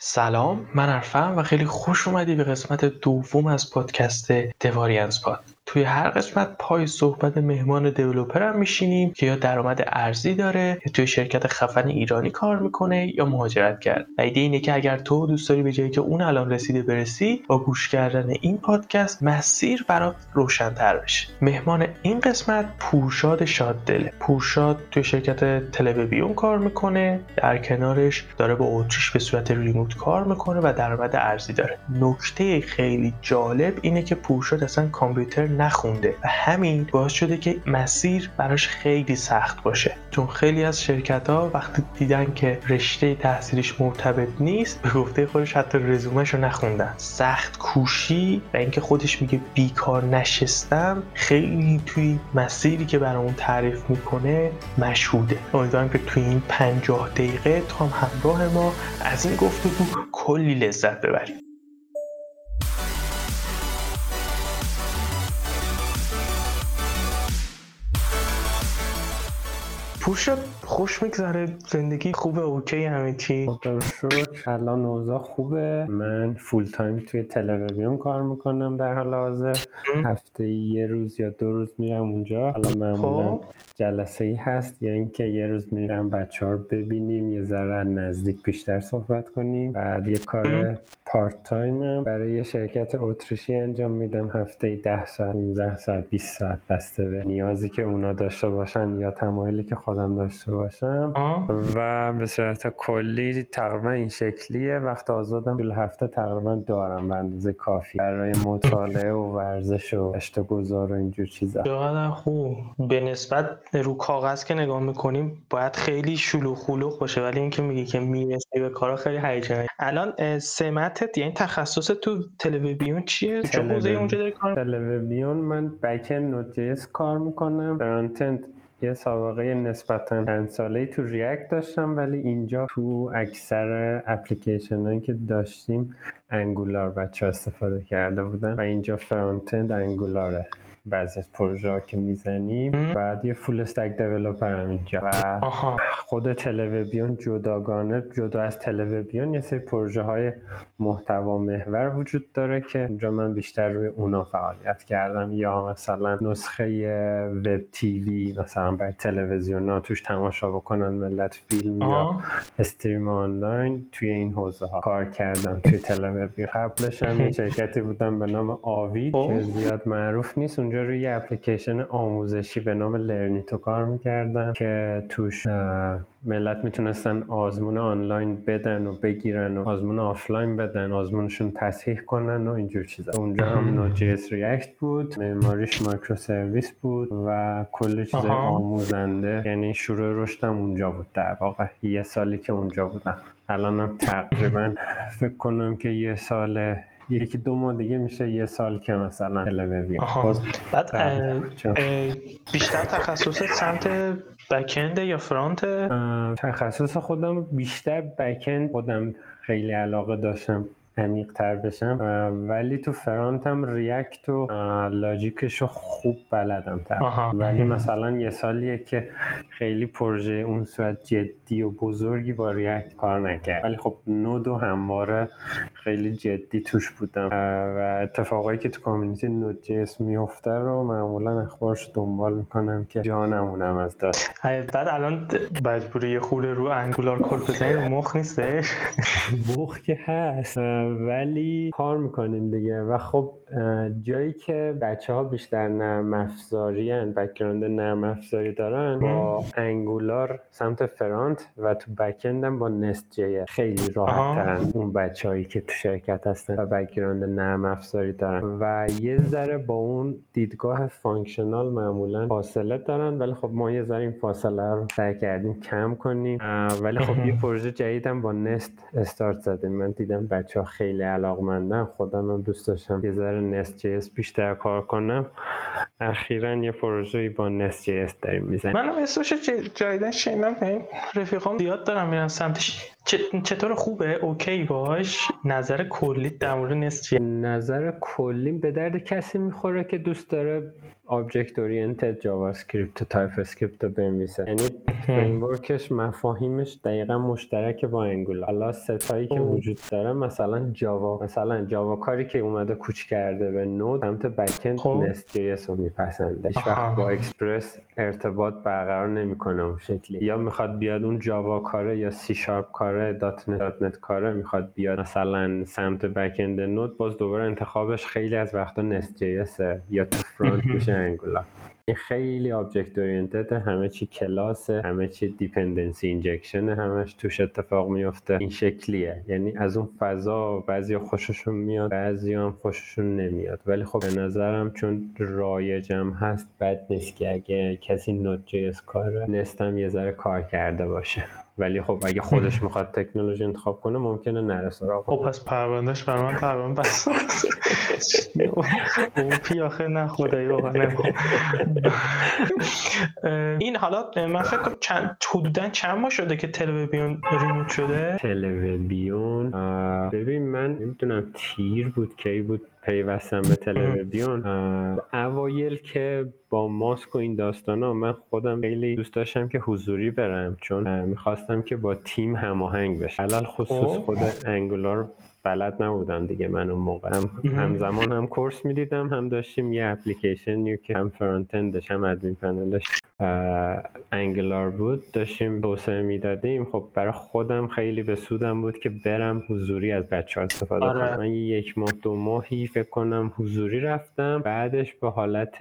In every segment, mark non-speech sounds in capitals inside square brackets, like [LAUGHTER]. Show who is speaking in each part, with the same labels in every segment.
Speaker 1: سلام من عرفم و خیلی خوش اومدی به قسمت دوم از پادکست پاد. توی هر قسمت پای صحبت مهمان دیولوپر هم میشینیم که یا درآمد ارزی داره یا توی شرکت خفن ایرانی کار می‌کنه یا مهاجرت کرد. و ایده اینه که اگر تو دوست داری به جایی که اون الان رسیده برسی با گوش کردن این پادکست مسیر برات روشنتر بشه. مهمان این قسمت پورشاد شاددله. پورشاد توی شرکت تلویزیون کار می‌کنه در کنارش داره با اتریش به صورت ریموت کار می‌کنه و درآمد ارزی داره. نکته خیلی جالب اینه که پورشاد اصلا کامپیوتر نخونده و همین باعث شده که مسیر براش خیلی سخت باشه. چون خیلی از شرکت ها وقتی دیدن که رشته تحصیلیش مرتبط نیست به گفته خودش حتی رزومش رو نخوندن. سخت کوشی و اینکه خودش میگه بیکار نشستم خیلی توی مسیری که برامون تعریف می‌کنه مشهوده. امیدوارم که توی این پنجاه دقیقه تا هم همراه ما از این گفتگو کلی لذت ببریم. push-up خوش میگذره. زندگی خوبه اوکی همه چی.
Speaker 2: خدا الان اوضاع خوبه. من full time توی تلویزیون کار می‌کنم در حال حاضر. هفته یه روز یا دو روز میرم اونجا. حالا معمولا
Speaker 1: خب.
Speaker 2: جلسه ای هست یا اینکه یه روز میرم بچه ها رو ببینیم یه ذره نزدیک بیشتر صحبت کنیم. بعد یه کار part time برای یه شرکت اتریشی انجام میدم. هفته 10 ساعت 15 ساعت 20 ساعت بسته به نیازی که اونا داشته باشن یا تمایلی که خودم داشته باشم. و به صورت کلی تقریبا این شکلیه. وقت آزادم طول هفته تقریبا دارم به اندازه کافی. برای مطالعه و ورزش و اشت گذار و اینجور چیزا.
Speaker 1: چقدر خوب. به نسبت رو کاغذ که نگاه می‌کنیم باید خیلی شلوغ خلوغ باشه. ولی اینکه میگی که می‌رسی به کارا خیلی هیجانی. الان سمتت یعنی تخصص تو تلویزیون چیه؟ چه حوزه اونجا داری کار
Speaker 2: تلویزیون من بک اند کار می‌کنم. فرانت یه سابقه نسبتا چند ساله تو ریاکت داشتم ولی اینجا تو اکثر اپلیکیشن هایی که داشتیم انگولار بچه استفاده کرده بودن و اینجا فرانت اند انگولاره بعضی از پروژه ها که می‌زنیم بعد یه فول استک دیولوپر هم اینجا. و
Speaker 1: آها.
Speaker 2: خود تلویزیون جداگانه جدا از تلویزیون یه سری پروژه های محتوا محور وجود داره که اونجا من بیشتر روی اونا فعالیت کردم. یا مثلا نسخه web TV مثلا برای تلویزیون ها توش تماشا بکنن ملت فیلم یا. stream آنلاین توی این حوزه ها کار کردم. توی تلویزیون قبلش هم یه [LAUGHS] شرکتی بودم به نام آوید
Speaker 1: خب.
Speaker 2: که زیاد معروف نیست. اونجا روی یه اپلیکیشن آموزشی به نام لرنیتو کار می‌کردم که توش ملت می‌تونستن آزمون آنلاین بدن و بگیرن و آزمون آفلاین بدن آزمونشون تصحیح کنن و اینجور چیزا. اونجا هم Node.js React بود معماریش microservice بود و کل چیز. آموزنده یعنی شروع رشدم اونجا بود در واقع. یه سالی که اونجا بودم. الانم تقریبا [LAUGHS] فکر کنم که یه سال یکی دو ماه دیگه میشه یه سال که مثلا. باز
Speaker 1: بعد اه،.
Speaker 2: چون-
Speaker 1: اه، بیشتر تخصص سمت بکنده یا فرانت
Speaker 2: تخصص خودم بیشتر بکند خودم خیلی علاقه داشتم عمیق تر بشم ولی تو فرانتم ریاکت و لاجیکش رو خوب بلدم تر. ولی مثلا یه سالیه که خیلی پروژه اون صورت جدی و بزرگی با React کار نکرد ولی خب Node و همواره خیلی جدی توش بودم. و اتفاقایی که تو community Node.js میفته رو معمولا اخبارش دنبال می‌کنم که جا نمونم از دست.
Speaker 1: بعد الان مجبوری یه خوره رو Angular کل بزنی مخ نیستش؟ [LAUGHS]
Speaker 2: بخ که هست ولی کار می‌کنیم دیگه. و خب جایی که بچه ها بیشتر نرم افزاری هن background نرم افزاری دارن با Angular سمت front و تو backend هم با Nest.js خیلی راحت. ترن اون بچه هایی که تو شرکت هستن و background نرم افزاری دارن. و یه ذره با اون دیدگاه functional معمولا فاصله دارن ولی خب ما یه ذره این فاصله رو سعی کردیم کم کنیم. ولی خب یه [LAUGHS] پروژه جدیدم با Nest start زدیم. من دیدم بچه ها خیلی علاقمندن خودم هم دوست داشتم یه ذره Nest.js بیشتر کار کنم. اخیرا یه پروژه با Nest.js داریم می‌زنیم.
Speaker 1: منم اسمش جدیدن شنیدم این رفیقام زیاد دارم میرن سمتش. چطور خوبه؟ okay باش. نظر کلی در مورد
Speaker 2: نظر کلی به درد کسی می‌خوره که دوست داره object oriented JavaScript و TypeScript رو بنویسه. یعنی framework ش مفاهیمش دقیقا مشترک با Angular حالا ستایی که وجود داره مثلا جاوا. مثلا جاوا کاری که اومده کوچ کرده به Node سمت backend. Nest.js رو میپسنده. هیچ وقت با اکسپرس ارتباط برقرار نمی‌کنه اون شکلی. یا می‌خواد بیاد اون جاوا کاره یا سی شارپ کاره دات نت دات نت کاره می‌خواد بیاد مثلا سمت backend Node باز دوباره انتخابش خیلی از وقتا Nest.js یا تو front [LAUGHS] میشه. Angular این خیلی object oriented همه چی کلاسه همه چی dependency injection همش توش اتفاق میفته این شکلیه. یعنی از اون فضا بعضی خوششون میاد بعضی هم خوششون نمیاد. ولی خب به نظرم چون رایجم هست بد نیست که اگه کسی Node.js کاره Nest م یه ذره کار کرده باشه. ولی خب اگه خودش می‌خواد تکنولوژی انتخاب کنه ممکنه نره سراغ
Speaker 1: خب پس پروندهش بر من پرونده بس [LAUGHS] اون پی آخه؟ نه خدایی واقعا این حالا من فکر کنم چند حدودا چند ماه شده که تلویزیون ریموت شده؟
Speaker 2: تلویزیون ببین من نمی‌دونم تیر بود کی بود. پیوستم به تلویزیون. اوایل که با ماسک و این داستان ها من خودم خیلی دوست داشتم که حضوری برم چون می‌خواستم که با تیم هماهنگ بشه حلال خصوص خود انگولار بلد نبودم دیگه من اون موقع. هم همزمان هم کورس می‌دیدم هم داشتیم یه اپلیکیشن که هم فرانتندش هم ادمین پنلش انگلار بود. داشتیم توسعه می‌دادیم. خب برای خودم خیلی به سودم بود که برم حضوری از بچه ها استفاده
Speaker 1: آره.
Speaker 2: کنم. من یک ماه دو ماهی فکر کنم حضوری رفتم. بعدش به حالت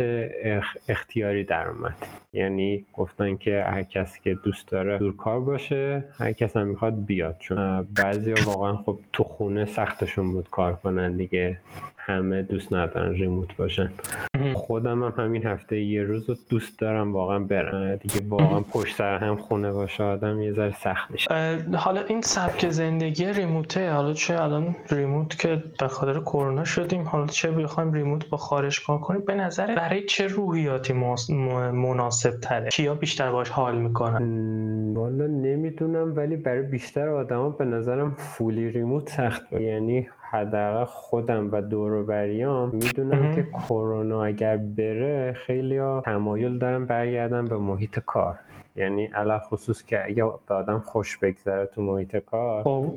Speaker 2: اختیاری در اومد. یعنی گفتن که هر کسی که دوست داره دور کار باشه هر کس هم می‌خواد بیاد. چون بعضی واقعا خب تو خونه سختشون بود کار کنن دیگه. همه دوست ندارن ریموت باشن. خودم هم همین هفته یه روز رو دوست دارم واقعا برم. دیگه واقعا پشت سر هم خونه باشه آدم یه ذره سخت میشه.
Speaker 1: حالا این سبک زندگی ریموته حالا چه الان ریموت که به خاطر کرونا شدیم حالا چه بخوایم ریموت با خارج کار کنیم به نظر برای چه روحیاتی مناسب تره کیا بیشتر باش حال می‌کنن؟
Speaker 2: والا نمی‌دونم ولی برای بیشتر آدما به نظرم فولی ریموت سخت یعنی حداقل خودم و دوروبریام می‌دونم که کرونا اگر بره خیلی ها تمایل دارم برگردم به محیط کار. یعنی علا خصوص که اگه به آدم خوش بگذره تو محیط کار خب.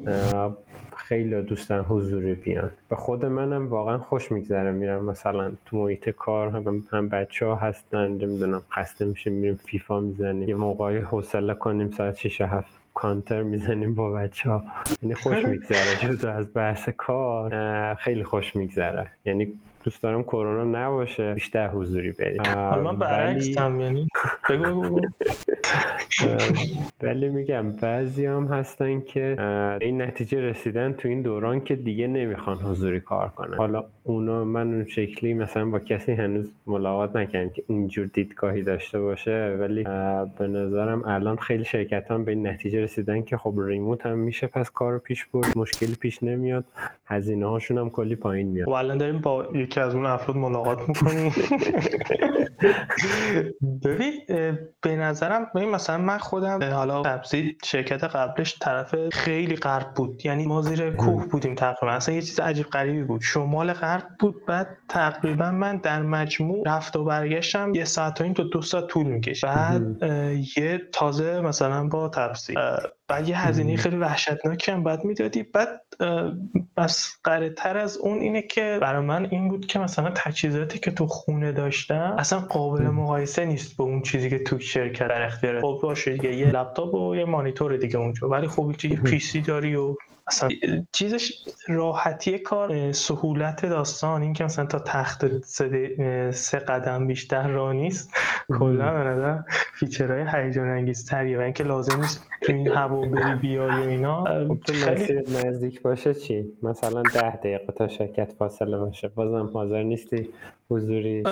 Speaker 2: خیلی دوستان حضوری بیان. به خود منم واقعا خوش میگذره میرم. مثلا تو محیط کار هم, هم بچه ها هستن نمی‌دونم خسته میشه میریم فیفا می‌زنیم. یه موقعی حوصله کنیم ساعت 6 هفت کانتر می‌زنیم با بچه ها یعنی خوش [LAUGHS] میگذره جدا از بحث کار. خیلی خوش میگذره. یعنی دوست دارم کرونا نباشه بیشتر حضوری بریم.
Speaker 1: من برعکس یعنی بگو [LAUGHS]
Speaker 2: ولی میگم بعضی هم هستن که این نتیجه رسیدن تو این دوران که دیگه نمی‌خوان حضوری کار کنن. حالا اونا من اون شکلی مثلا با کسی هنوز ملاقات نکردم که اینجور دیدگاهی داشته باشه ولی به نظرم الان خیلی شرکت هم به این نتیجه رسیدن که خب ریموت هم میشه پس کار پیش برد مشکلی پیش نمیاد هزینه هاشون هم کلی پایین میاد.
Speaker 1: و الان داریم با یکی از اون افراد ملاقات می‌کنیم [LAUGHS] ببین به نظرم ببین مثلا من خودم حالا تبزید شرکت قبلش طرف خیلی غرب بود. یعنی ما زیر کوه بودیم تقریبا. اصلا یه چیز عجیب غریبی بود. شمال غرب بود. بعد تقریبا من در مجموع رفت و برگشتم. یه ساعت و این تا دو ساعت طول می‌کشید. بعد یه تازه مثلا با تبزید بعد یه هزینه خیلی وحشتناکی هم بعد می‌دادی. بعد مسخره تر از اون اینه که برای من این بود که مثلا تجهیزاتی که تو خونه داشتم اصلا قابل مقایسه نیست با اون چیزی که تو شرکت در اختیار خب باشه دیگه. یه لپتاپ و یه مانیتور دیگه اونجا. ولی خب یه پیسی داری و اصلا چیزش راحتی کار سهولت داستان این که مثلا تا تخت سه قدم بیشتر را نیست. کلا به نظر feature های هیجان انگیز تریه و اینکه لازم نیست تو این هوا بری بیای و اینا.
Speaker 2: خب خیلی... نزدیک باشه چی؟ مثلا ده دقیقه تا شرکت فاصله باشه. بازم حاضر نیستی حضوری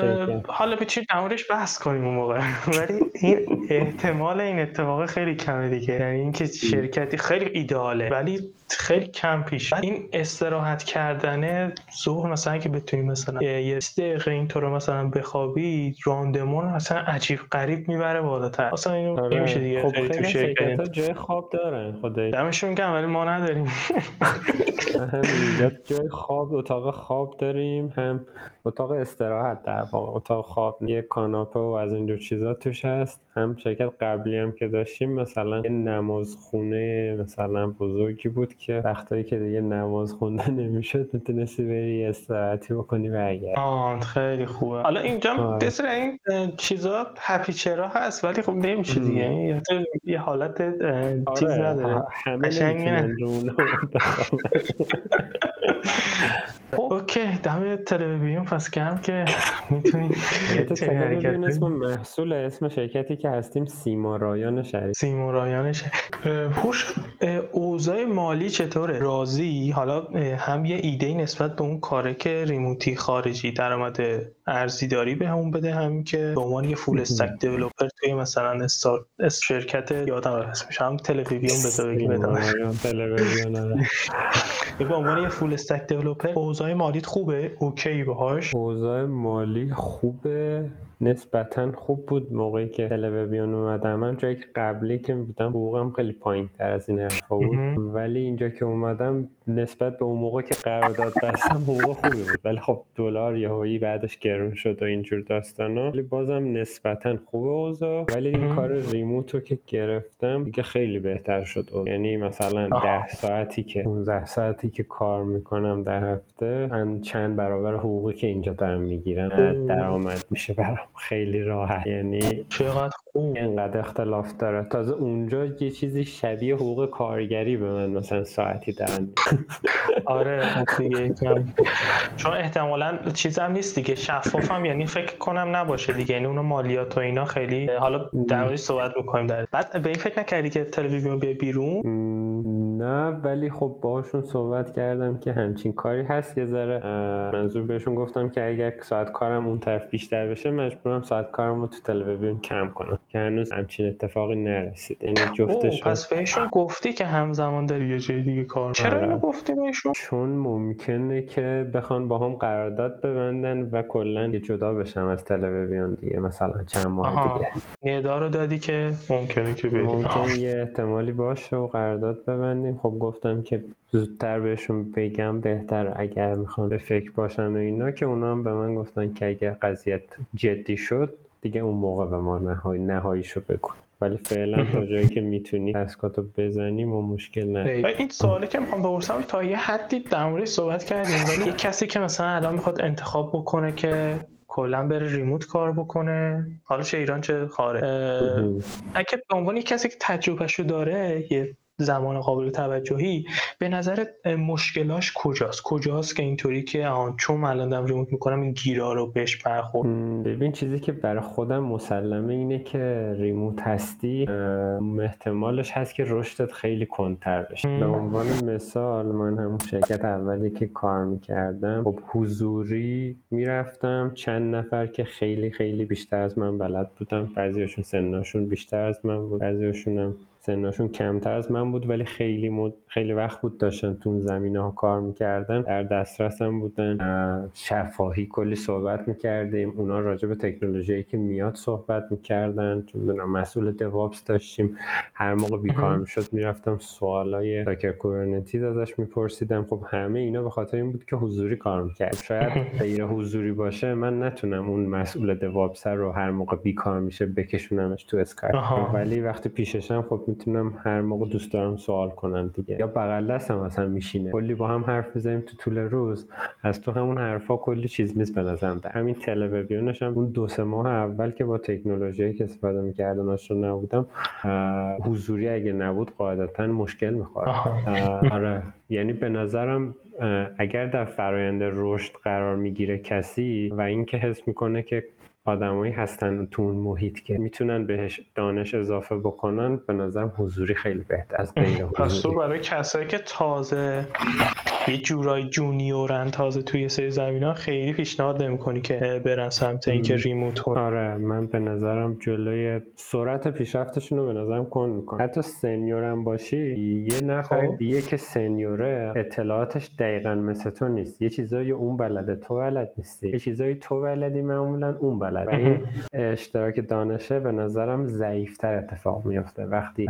Speaker 1: حالا چی نمورش بحث کنیم اون موقع؟ [LAUGHS] ولی این احتمال این اتفاق خیلی کمه دیگه. یعنی اینکه شرکتی خیلی ایداله ولی خیلی کم پیش. این استراحت کردن ظهر مثلا که بتونی مثلا یه دقیقه اینطور مثلا بخوابی راندمون مثلا عجیب غریب می‌بره بالاتر. مثلا اینو آره. میشه دیگه.
Speaker 2: خب خیلی تو شرکت جای خواب دارن خدایی.
Speaker 1: دمشون گرم ولی ما نداریم. [LAUGHS]
Speaker 2: هم جای خواب اتاق خواب داریم هم اتاق استراحت. استراحت در واقع. اتاق خواب یه کاناپه و از اینجور چیزا توش هست. هم شرکت قبلی هم که داشتیم مثلا یه نماز خونه مثلا بزرگی بود که وقتایی که دیگه نماز خونده نمی‌شد می‌تونستی بری استراحتی بکنی و
Speaker 1: اگر. خیلی خوبه. حالا اینجا آره. بسر این چیزا هپی چرا هست ولی خب نمیشه دیگه یه حالت چیز آره، نداره. همه [LAUGHS] [LAUGHS] خب. اوکی دم تلویزیون پس کم که می‌تونیم [LAUGHS]
Speaker 2: اسم محصول اسم شرکتی که هستیم سیما رایان شهری
Speaker 1: سیما رایان هوش اوضاع مالی چطوره؟ راضی؟ حالا هم یه ایده نسبت به اون کاره که ریموتی خارجی درآمد ارزی داری به همون بده هم که به عنوان یه فول استک دیولپر توی مثلا استار شرکت یادم اسمش. هم تلویزیون بده بگیم [LAUGHS] تلویزیون آره. [LAUGHS] به عنوان یه فول استک دیولپر اوضاع مالیت خوبه؟ اوکی باهاش.
Speaker 2: اوضاع مالی خوبه. نسبتا خوب بود موقعی که تلویزیون اومدم. من جایی که قبلی که بودم حقوقم خیلی پایین تر از این حرفا بود. ولی اینجا که اومدم نسبت به اون موقع که قرارداد بستم حقوق خوبی بود. ولی خب دلار یهویی بعدش گرون شد و اینجور داستانا ولی بازم نسبتا خوب اوضاع. ولی این کار ریموت رو که گرفتم دیگه خیلی بهتر شد یعنی مثلا ده ساعتی که 15 ساعتی که کار می‌کنم در هفته چند برابر حقوقی که اینجا دارم می‌گیرم درآمد میشه برام. خیلی راحت. یعنی
Speaker 1: چقدر خوب
Speaker 2: اینقدر اختلاف داره. تازه اونجا یه چیزی شبیه حقوق کارگری به من مثلا ساعتی دارن [LAUGHS]
Speaker 1: آره چون احتمالا چیزم نیست دیگه. شفاف هم یعنی فکر کنم نباشه دیگه. یعنی اون مالیات و اینا خیلی حالا در صحبت می‌کنیم در بعد به این فکر نکردی که تلویزیون بیا بیرون؟
Speaker 2: نه ولی خب باهاشون صحبت کردم که همچین کاری هست. یه ذره منظور بهشون گفتم که اگر ساعت کارم اون طرف بیشتر بشه مجبورم ساعت کارم رو تو تلویزیون کم کنم. که هنوز همچین اتفاقی نرسید. یعنی جفتش
Speaker 1: پس بهشون گفتی که همزمان داری یه جای دیگه کار چرا آره. اینو گفتی بهشون؟
Speaker 2: چون ممکنه که بخوان با هم قرارداد ببندن و کلا جدا بشم از تلویزیون دیگه مثلا چند ماه دیگه.
Speaker 1: ندا رو دادی که ممکنه که بدی
Speaker 2: ممکنه یه احتمالی باشه و قرارداد ببندیم. خب گفتم که زودتر بهشون بگم بهتر اگر می‌خوان به فکر باشن و اینا که اونا هم به من گفتن که اگر قضیت جدی شد دیگه اون موقع به ما نهایی نهاییشو بگو. ولی فعلا تا جایی که می‌تونی تسکاتو بزنیم و مشکل نه
Speaker 1: این سوالی که می‌خوام بپرسم تا یه حدی در صحبت کردیم ولی یه کسی که مثلا الان می‌خواد انتخاب بکنه که کلا بره ریموت کار بکنه حالا چه ایران چه خارج اگه به عنوان کسی که تجربهشو داره یه زمان قابل توجهی به نظر مشکلاش کجاست؟ کجاست که اینطوری که آن چون الان دارم ریموت می‌کنم این گیرا رو بهش برخورد؟
Speaker 2: ببین چیزی که برای خودم مسلمه اینه که ریموت هستی احتمالش هست که رشدت خیلی کنتر بشه. به عنوان مثال من همون شرکت اولی که کار می‌کردم خب حضوری می‌رفتم چند نفر که خیلی خیلی بیشتر از من بلد بودم بعضیشون سناشون بیشتر از من بود بعضیشون هم سنشون کمتر از من بود ولی خیلی مد... خیلی وقت بود داشتن تو اون زمینه ها کار می‌کردن. در دسترسم بودن. شفاهی کلی صحبت می‌کردیم. اونا راجع به تکنولوژی که میاد صحبت می‌کردن. چون مسئول دوابس داشتیم. هر موقع بیکار می‌شد می‌رفتم سوالای داکر کوبرنتیز ازش میپرسیدم. خب همه اینا به خاطر این بود که حضوری کار می‌کرد. شاید [LAUGHS] غیر حضوری باشه من نتونم اون مسئول دوابس رو هر موقع بیکار میشه بکشونمش تو اسکایپ ولی وقتی پیششم خب می‌تونم هر موقع دوست دارم سوال کنم دیگه. یا بغل دستم مثلا میشینه. کلی با هم حرف بزنیم تو طول روز. از تو همون حرفا کلی چیز نیست به نظرم. همین تلویزیونش هم اون دو سه ماه اول که با تکنولوژی که استفاده می‌کردم آشنا نبودم حضوری اگه نبود قاعدتا مشکل می‌خواد آره. یعنی به نظرم اگر در فرایند رشد قرار می‌گیره کسی و اینکه حس می‌کنه که آدمایی هستن تو اون محیط که می‌تونن بهش دانش اضافه بکنن به نظرم حضوری خیلی بهتر از غیر
Speaker 1: پس تو برای کسایی که تازه یه جورای جونیورن تازه توی سری زمین ها خیلی پیشنهاد نمی‌کنی که برن سمت اینکه ریموت
Speaker 2: کنن. آره من به نظرم جلوی سرعت پیشرفتشون رو به نظرم کن می‌کنم حتی سنیورم باشی یه نفر خب. دیگه که سنیوره اطلاعاتش دقیقا مثل تو نیست. یه چیزایی اون بلده تو بلد نیستی. یه چیزایی تو بلدی معمولا اون بلد و این اشتراک دانشه به نظرم ضعیفتر اتفاق میفته وقتی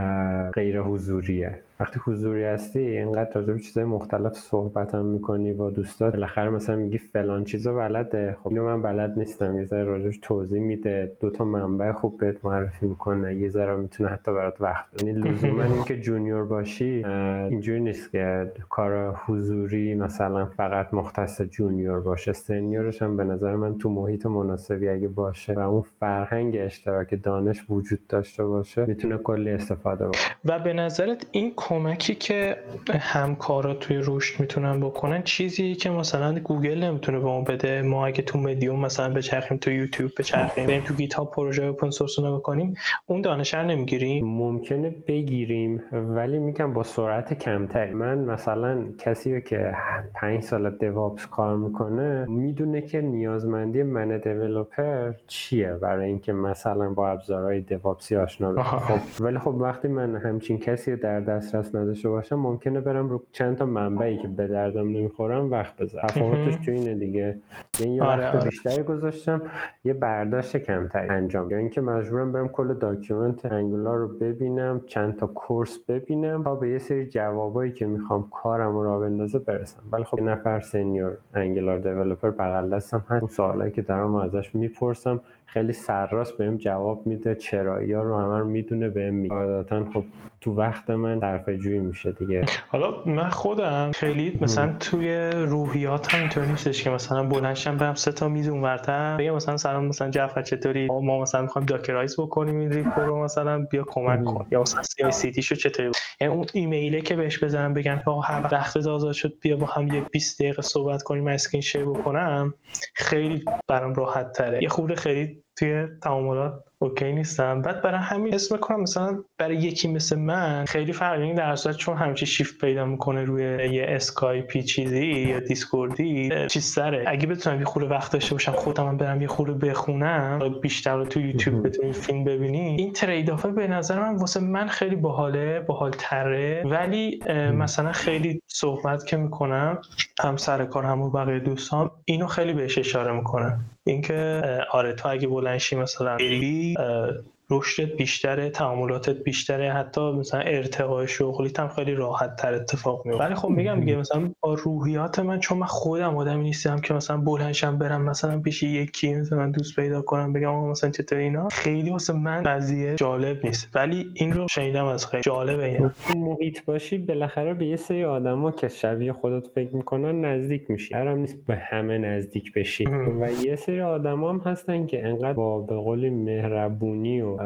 Speaker 2: غیر حضوریه وقتی حضوری هستی اینقدر راجع به چیزای مختلف صحبت هم می‌کنی با دوستات بالاخره مثلا میگی فلان چیزا بلده. خب اینو من بلد نیستم. یه ذره راجعش توضیح میده. دو تا منبع خوب بهت معرفی می‌کنه. یه ذره می‌تونه حتی برات وقت یعنی لزوما [LAUGHS] اینکه junior باشی اینجوری نیست که کار حضوری مثلا فقط مختص junior باشه. senior ش هم به نظر من تو محیط مناسبی اگه باشه و اون فرهنگ اشتراک دانش وجود داشته باشه می‌تونه کلی استفاده باشه
Speaker 1: و به نظرت این کمکی که همکارا توی رشد می‌تونن بکنن چیزی که مثلا گوگل نمی‌تونه به اون بده. ما اگه تو مدیوم مثلا بچرخیم تو یوتیوب بچرخیم بریم تو GitHub پروژه open source رو بکنیم اون دانش رو نمی‌گیریم.
Speaker 2: ممکنه بگیریم ولی میگم با سرعت کمتری. من مثلا کسی که پنج سال DevOps کار می‌کنه می‌دونه که نیازمندی من developer چیه برای اینکه مثلا با ابزارهای DevOps ی آشنا بشه. خب ولی خب وقتی من همچین کسی در دسترس نداشته باشم ممکنه برم رو چند تا منبعی که به دردم نمی‌خورم وقت بذارم. تفاوتش تو اینه دیگه. یعنی یه آره، وقت آره. بیشتری گذاشتم یه برداشت کمتری انجام. یا اینکه مجبورم برم کل document Angular رو ببینم چند تا course ببینم تا به یه سری جوابایی که می‌خوام کارم رو را بندازه برسم. ولی خب نفر senior Angular developer بغل دستم هست. اون سوالایی که دارم ازش می‌پرسم. خیلی سرراست بهم جواب میده. چرایی ها رو همه رو می‌دونه بهم میگه. خب تو وقت من صرفه‌جویی میشه دیگه.
Speaker 1: حالا من خودم خیلی مثلا توی روحیات هم اینطور نیستش که مثلا بلند شم برم سه تا میز اونورتر بگم مثلا سلام مثلا جعفر چطوری؟ ما مثلا می‌خوایم dockerize بکنیم این repo رو مثلا بیا کمک کن. یا مثلا سی آی سی شو چطوری؟ یعنی اون ایمیله که بهش بزنم بگم که هر وقت آزاد شد بیا با هم یه 20 دقیقه صحبت کنیم screen share بکنم. خیلی برام راحت تره. یه خورده خیلی توی تعاملات okay نیستم. بعد برای همین اسم کنم مثلا برای یکی مثل من خیلی فرق این در صورت چون همیشه شیفت پیدا می‌کنه روی یه اسکایپی چیزی یا دیسکوردی چیز سره. اگه بتونم یه خورده وقت داشته باشم خودم برم یه خورده بخونم بیشتر رو تو یوتیوب بتونیم فیلم ببینی این trade به نظر من واسه من خیلی باحاله باحال تره ولی مثلا خیلی صحبت که می‌کنم هم سر کار هم بقیه دوستان اینو خیلی بهش اشاره می‌کنم اینکه آره تو اگه بلند شی مثلا بری اه رشدت بیشتره تعاملاتت بیشتره حتی مثلا ارتقای شغلیت هم خیلی راحت تر اتفاق میفته ولی خب میگم دیگه مثلا با روحیات من چون من خودم آدمی نیستم که مثلا بلند شم برم مثلا پیش یکی مثلا دوست پیدا کنم بگم آقا مثلا چطور اینا؟ خیلی واسه من قضیه جالب نیست. ولی این رو شنیدم از خیلی جالبه اینا
Speaker 2: محیط باشی بالاخره به یه سری آدما که شبیه خودت فکر می‌کنن نزدیک میشی. هرم نیست به همه نزدیک بشی. و یه سری آدما هم هستن که انقدر با به قولی مهربونی و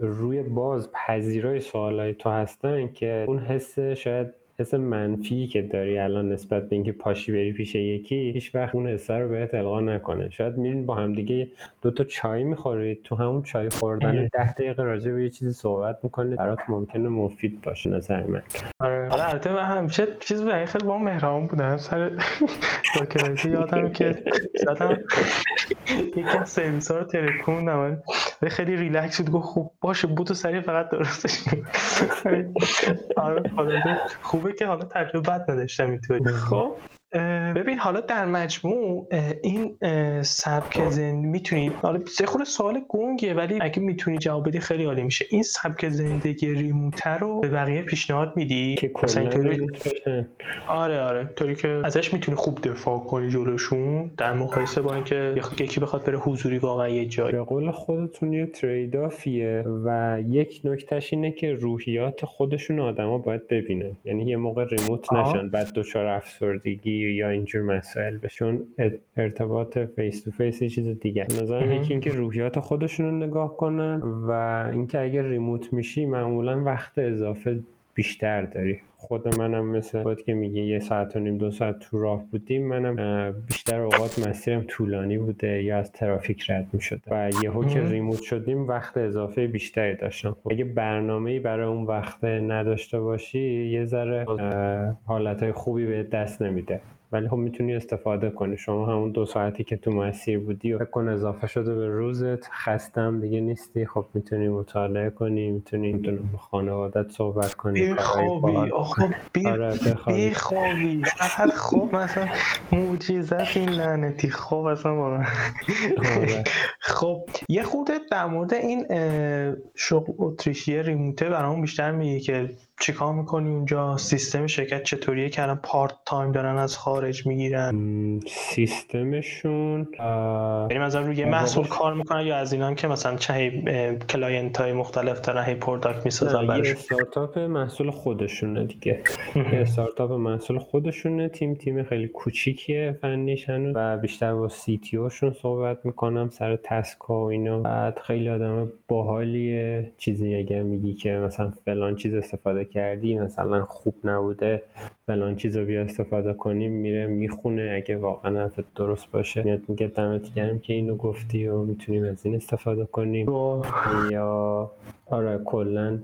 Speaker 2: روی باز پذیرای سوالای تو هستن که اون حس شاید حس منفی که داری الان نسبت به اینکه پاشی بری پیش یکی هیچ وقت اون حس رو بهت القا نکنه. شاید میرین با هم دیگه دو تا چای می‌خورید تو همون چای خوردن ده دقیقه راجع به یه چیزی صحبت می‌کنید برات ممکنه مفید باشه. نظر من.
Speaker 1: آره. البته من همیشه چیز به خیلی با مهربان بودم. سر داکرایتی یادم که زدم. یکی از سرویس ها رو ترکوندم خیلی ریلکس بود. گفت خوب باشه بوتو سریع فقط درستش آره خوب خوبه که حالا تجربت نداشتم اینطوری. خب. ببین حالا در مجموع این سبک زندگی می‌تونید حالا سه خورده سوال گنگه ولی اگه می‌تونی جواب بدی خیلی عالی میشه. این سبک زندگی ریموتر رو به بقیه پیشنهاد میدی؟
Speaker 2: که
Speaker 1: آره آره. طوری که ازش می‌تونی خوب دفاع کنی جلوشون در مقایسه با اینکه یکی بخواد بره حضوری واقعا یه جایی.
Speaker 2: به قول خودتون یه ترید و یک نکتهش اینه که روحیات خودشون آدما باید ببینن. یعنی یه موقع ریموت نشن بعد دچار افسردگی یا اینجور مسائل بهشون ارتباط face to face یه چیز دیگه. نظرم یکی اینکه روحیات خودشون رو نگاه کنن و اینکه اگر remote میشی معمولا وقت اضافه بیشتر داری. خود منم مثل خود که میگه یه ساعت و نیم دو ساعت تو راه بودیم منم بیشتر اوقات مسیرم طولانی بوده یا از ترافیک رد می‌شده و یهو که remote شدیم وقت اضافه بیشتری داشتم. خب اگه برنامه برای اون وقت نداشته باشی یه ذره حالت خوبی به دست نمیده. ولی خب می‌تونی استفاده کنی. شما همون دو ساعتی که تو مسیر بودی و کن اضافه شده به روزت خستم دیگه نیستی. خب می‌تونی مطالعه کنی می‌تونی با خانوادت صحبت کنی
Speaker 1: بخوابی آخه بخوابی. خب مثلا معجزت این لعنتی. خب اصلا آره. خب یه خورده در مورد این شغل اتریشی ریموته برامون بیشتر میگه که چیکار می‌کنی اونجا؟ سیستم شرکت چطوریه که الان part time دارن از خارج می‌گیرن؟
Speaker 2: سیستمشون
Speaker 1: یعنی مثلا روی محصول کار می‌کنن یا از اینان که مثلا چه client های مختلف دارن هی product می‌سازن
Speaker 2: براشون استارتاپ محصول خودشونه دیگه. [LAUGHS] استارتاپ محصول خودشونه تیم تیم خیلی کوچیکیه فنیش هنوز. و بیشتر با CTO شون صحبت می‌کنم سر task و اینا. بعد خیلی آدم باحالیه. چیزی اگر میگی که مثلا فلان چیز استفاده کردی مثلا خوب نبوده فلان چیز رو بیا استفاده کنیم میره می‌خونه. اگه واقعا حرفت درست باشه میاد میگه دمت گرم که اینو گفتی و می‌تونیم از این استفاده کنیم. یا آره کلا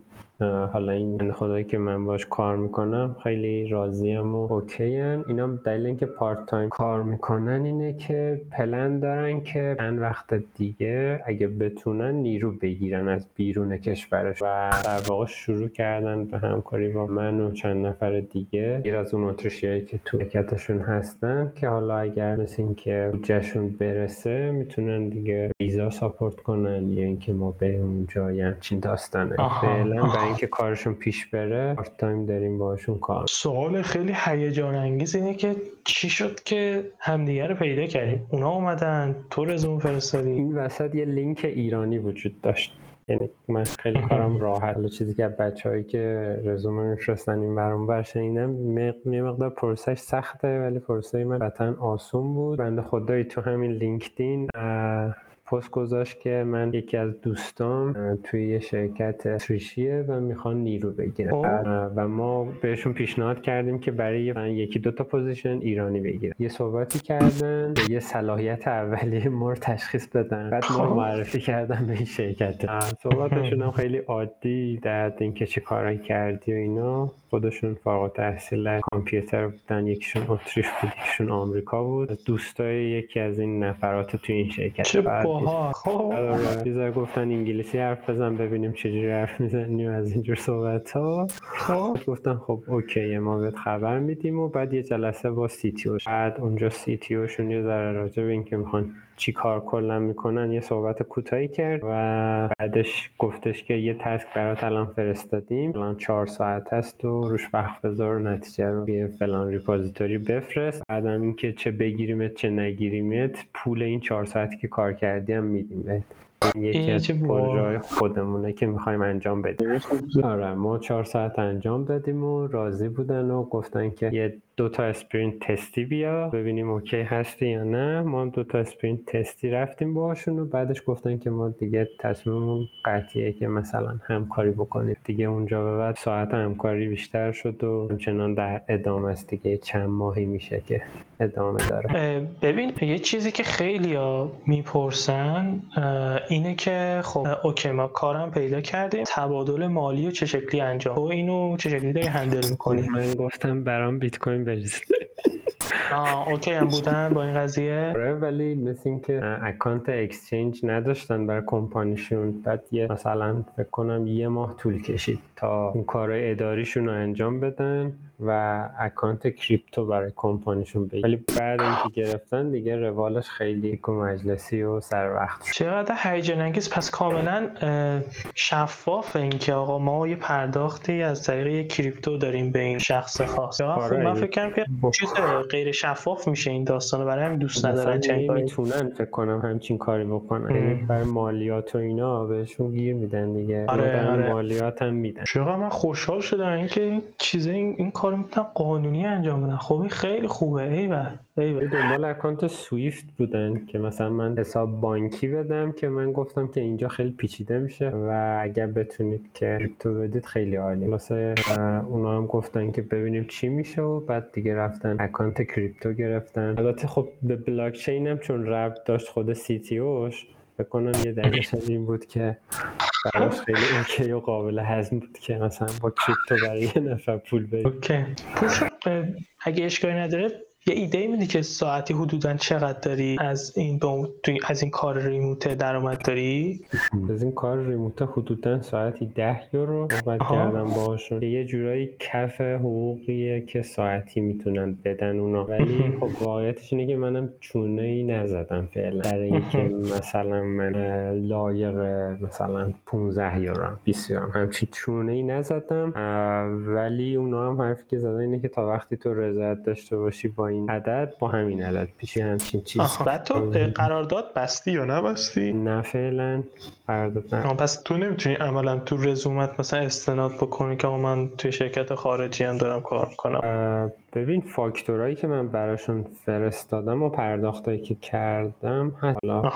Speaker 2: حالا این خدایی که من باش کار می‌کنم خیلی راضیم و okay ام. اینا دلیل اینکه part time کار می‌کنن اینه که پلن دارن که چند وقت دیگه اگه بتونن نیرو بگیرن از بیرون کشورش و در واقع شروع کردن به همکاری با من و چند نفر دیگه غیر از اون اتریشیایی که تو شرکتشون هستن که حالا اگر مثل اینکه بودجهشون برسه می‌تونن دیگه ویزا support کنن یا اینکه ما به اونجا همچین داستانه فعلا اینکه کارشون پیش بره part time داریم باشون کار.
Speaker 1: سوال خیلی هیجان انگیز اینه که چی شد که همدیگه رو پیدا کردیم اونا اومدن تو رزومه فرستادی؟
Speaker 2: این وسط یه لینک ایرانی وجود داشت. یعنی من خیلی کارم راحت. چیزی که بچههایی که رزومه میفرستن این برام بر شنیدم یه مقدار process ش سخته ولی process من قطعا آسون بود. بنده خدایی تو همین لینکدین پست گذاشت که من یکی از دوستام توی یه شرکت اتریشیه و می‌خوان نیرو بگیرن. و ما بهشون پیشنهاد کردیم که برای من یکی دوتا position ایرانی بگیرن. یه صحبتی کردن یه صلاحیت اولیه ما رو تشخیص بدن. بعد ما معرفی کردن به این شرکت. صحبتشون هم خیلی عادی در اینکه چه کارایی کردی و اینا. خودشون فارغ تحصیل کامپیوتر بودن. یکیشون اتریشی بود یکیشون آمریکایی بود. دوستای یکی از این نفرات تو این شرکت.
Speaker 1: چه باها خب.
Speaker 2: آره، گفتن انگلیسی حرف بزن ببینیم چجوری حرف می‌زنیم از اینجور صحبت ها خب. گفتن خب okay ما بهت خبر میدیم و بعد یه جلسه با CTO بعد اونجا CTO شون یه ذره راجع به اینکه می‌خوان چی کار کلا می‌کنن یه صحبت کوتاهی کرد و بعدش گفتش که یه task برات الان فرستادیم. الان چهار ساعت هست و روش وقت بذار نتیجه رو یه فلان repository بفرست. بعدم اینکه چه بگیریمت چه نگیریمت پول این چهار ساعتی که کار کردی هم میدیم یکی از پروژه خودمونه که می‌خوایم انجام بدیم. آره ما چهار ساعت انجام دادیم و راضی بودن و گفتن که یه دو تا sprint تستی بیا ببینیم okay هستی یا نه. ما دو تا sprint تستی رفتیم باهاشون و بعدش گفتن که ما دیگه تصمیممون قطعیه که مثلا همکاری بکنیم. دیگه اونجا به بعد ساعت همکاری بیشتر شد و همچنان در ادامه است دیگه. چند ماهی میشه که ادامه داره.
Speaker 1: ببین یه چیزی که خیلی ها می‌پرسن اینه که خب okay ما کارم پیدا کردیم. تبادل مالی و چه شکلی انجام؟ و اینو چه شکلی داری handle می‌کنی؟
Speaker 2: من گفتم برام بیت کوین بریز [LAUGHS]
Speaker 1: آه okay هم بودن با این قضیه؟
Speaker 2: آره ولی مثل اینکه account exchange نداشتن برای کمپانیشون. بعد یه مثلا فکر کنم یه ماه طول کشید تا اون کارهای اداریشون رو انجام بدن و account crypto برای کمپانیشون بگیر ولی بعد اینکه گرفتن دیگه روالش خیلی cool مجلسی و سر وقت
Speaker 1: چقدر هیجان انگیز. پس کاملا شفاف اینکه آقا ما یه پرداختی از طریق کریپتو داریم به این شخص خاص. آره. خب من فکر کنم که چیز غیر شفاف میشه این داستان برای همین دوست ندارن
Speaker 2: چنین می‌تونن فکر کنم همچین کاری بکنن. یعنی برای مالیات و اینا بهشون گیر میدن دیگه.
Speaker 1: آره, آره.
Speaker 2: مالیات هم میدن.
Speaker 1: چقدر من خوشحال شدم اینکه این چیز این, این کار می‌تونن قانونی انجام بدن خب این خیلی خوبه ای
Speaker 2: ای دنبال account SWIFT بودن که مثلا من حساب بانکی بدم که من گفتم که اینجا خیلی پیچیده میشه و اگر بتونید که crypto بدید خیلی عالی. واسه اونا هم گفتن که ببینیم چی میشه و بعد دیگه رفتن account crypto گرفتن. البته خب به بلاک چین هم چون ربط داشت خود CTO ش بکنم یه دلیلش این بود که براش خیلی okay و قابل هضم بود که مثلا با crypto برای یه نفر پول بدید.
Speaker 1: okay. اگه اشکالی نداره یه ایده میدی که ساعتی حدودا چقدر داری از این از این کار ریموت درآمد داری؟
Speaker 2: از این کار ریموت حدودا ساعتی ده یورو صحبت کردم باهاشون. یه جورایی کف حقوقیه که ساعتی می‌تونن بدن اونا. ولی خب واقعیتش اینه که منم چونه ای نزدم فعلا. در اینکه مثلا من لایق مثلا 15 یورو 20 یورو همچین چونه ای نزدم ولی اونا هم حرفی که زدن اینه که تا وقتی تو رضایت داشته باشی با این عدد با همین عدد. پیشی همچین چیز.
Speaker 1: بعد تو قرارداد بستی یا نبستی؟
Speaker 2: نه فعلا قرارداد نه.
Speaker 1: پس تو نمی‌تونی عملا تو رزومت مثلا استناد بکنی که من توی شرکت خارجی هم دارم کار می‌کنم.
Speaker 2: ببین فاکتورایی که من براشون فرستادم و پرداختایی که کردم حالا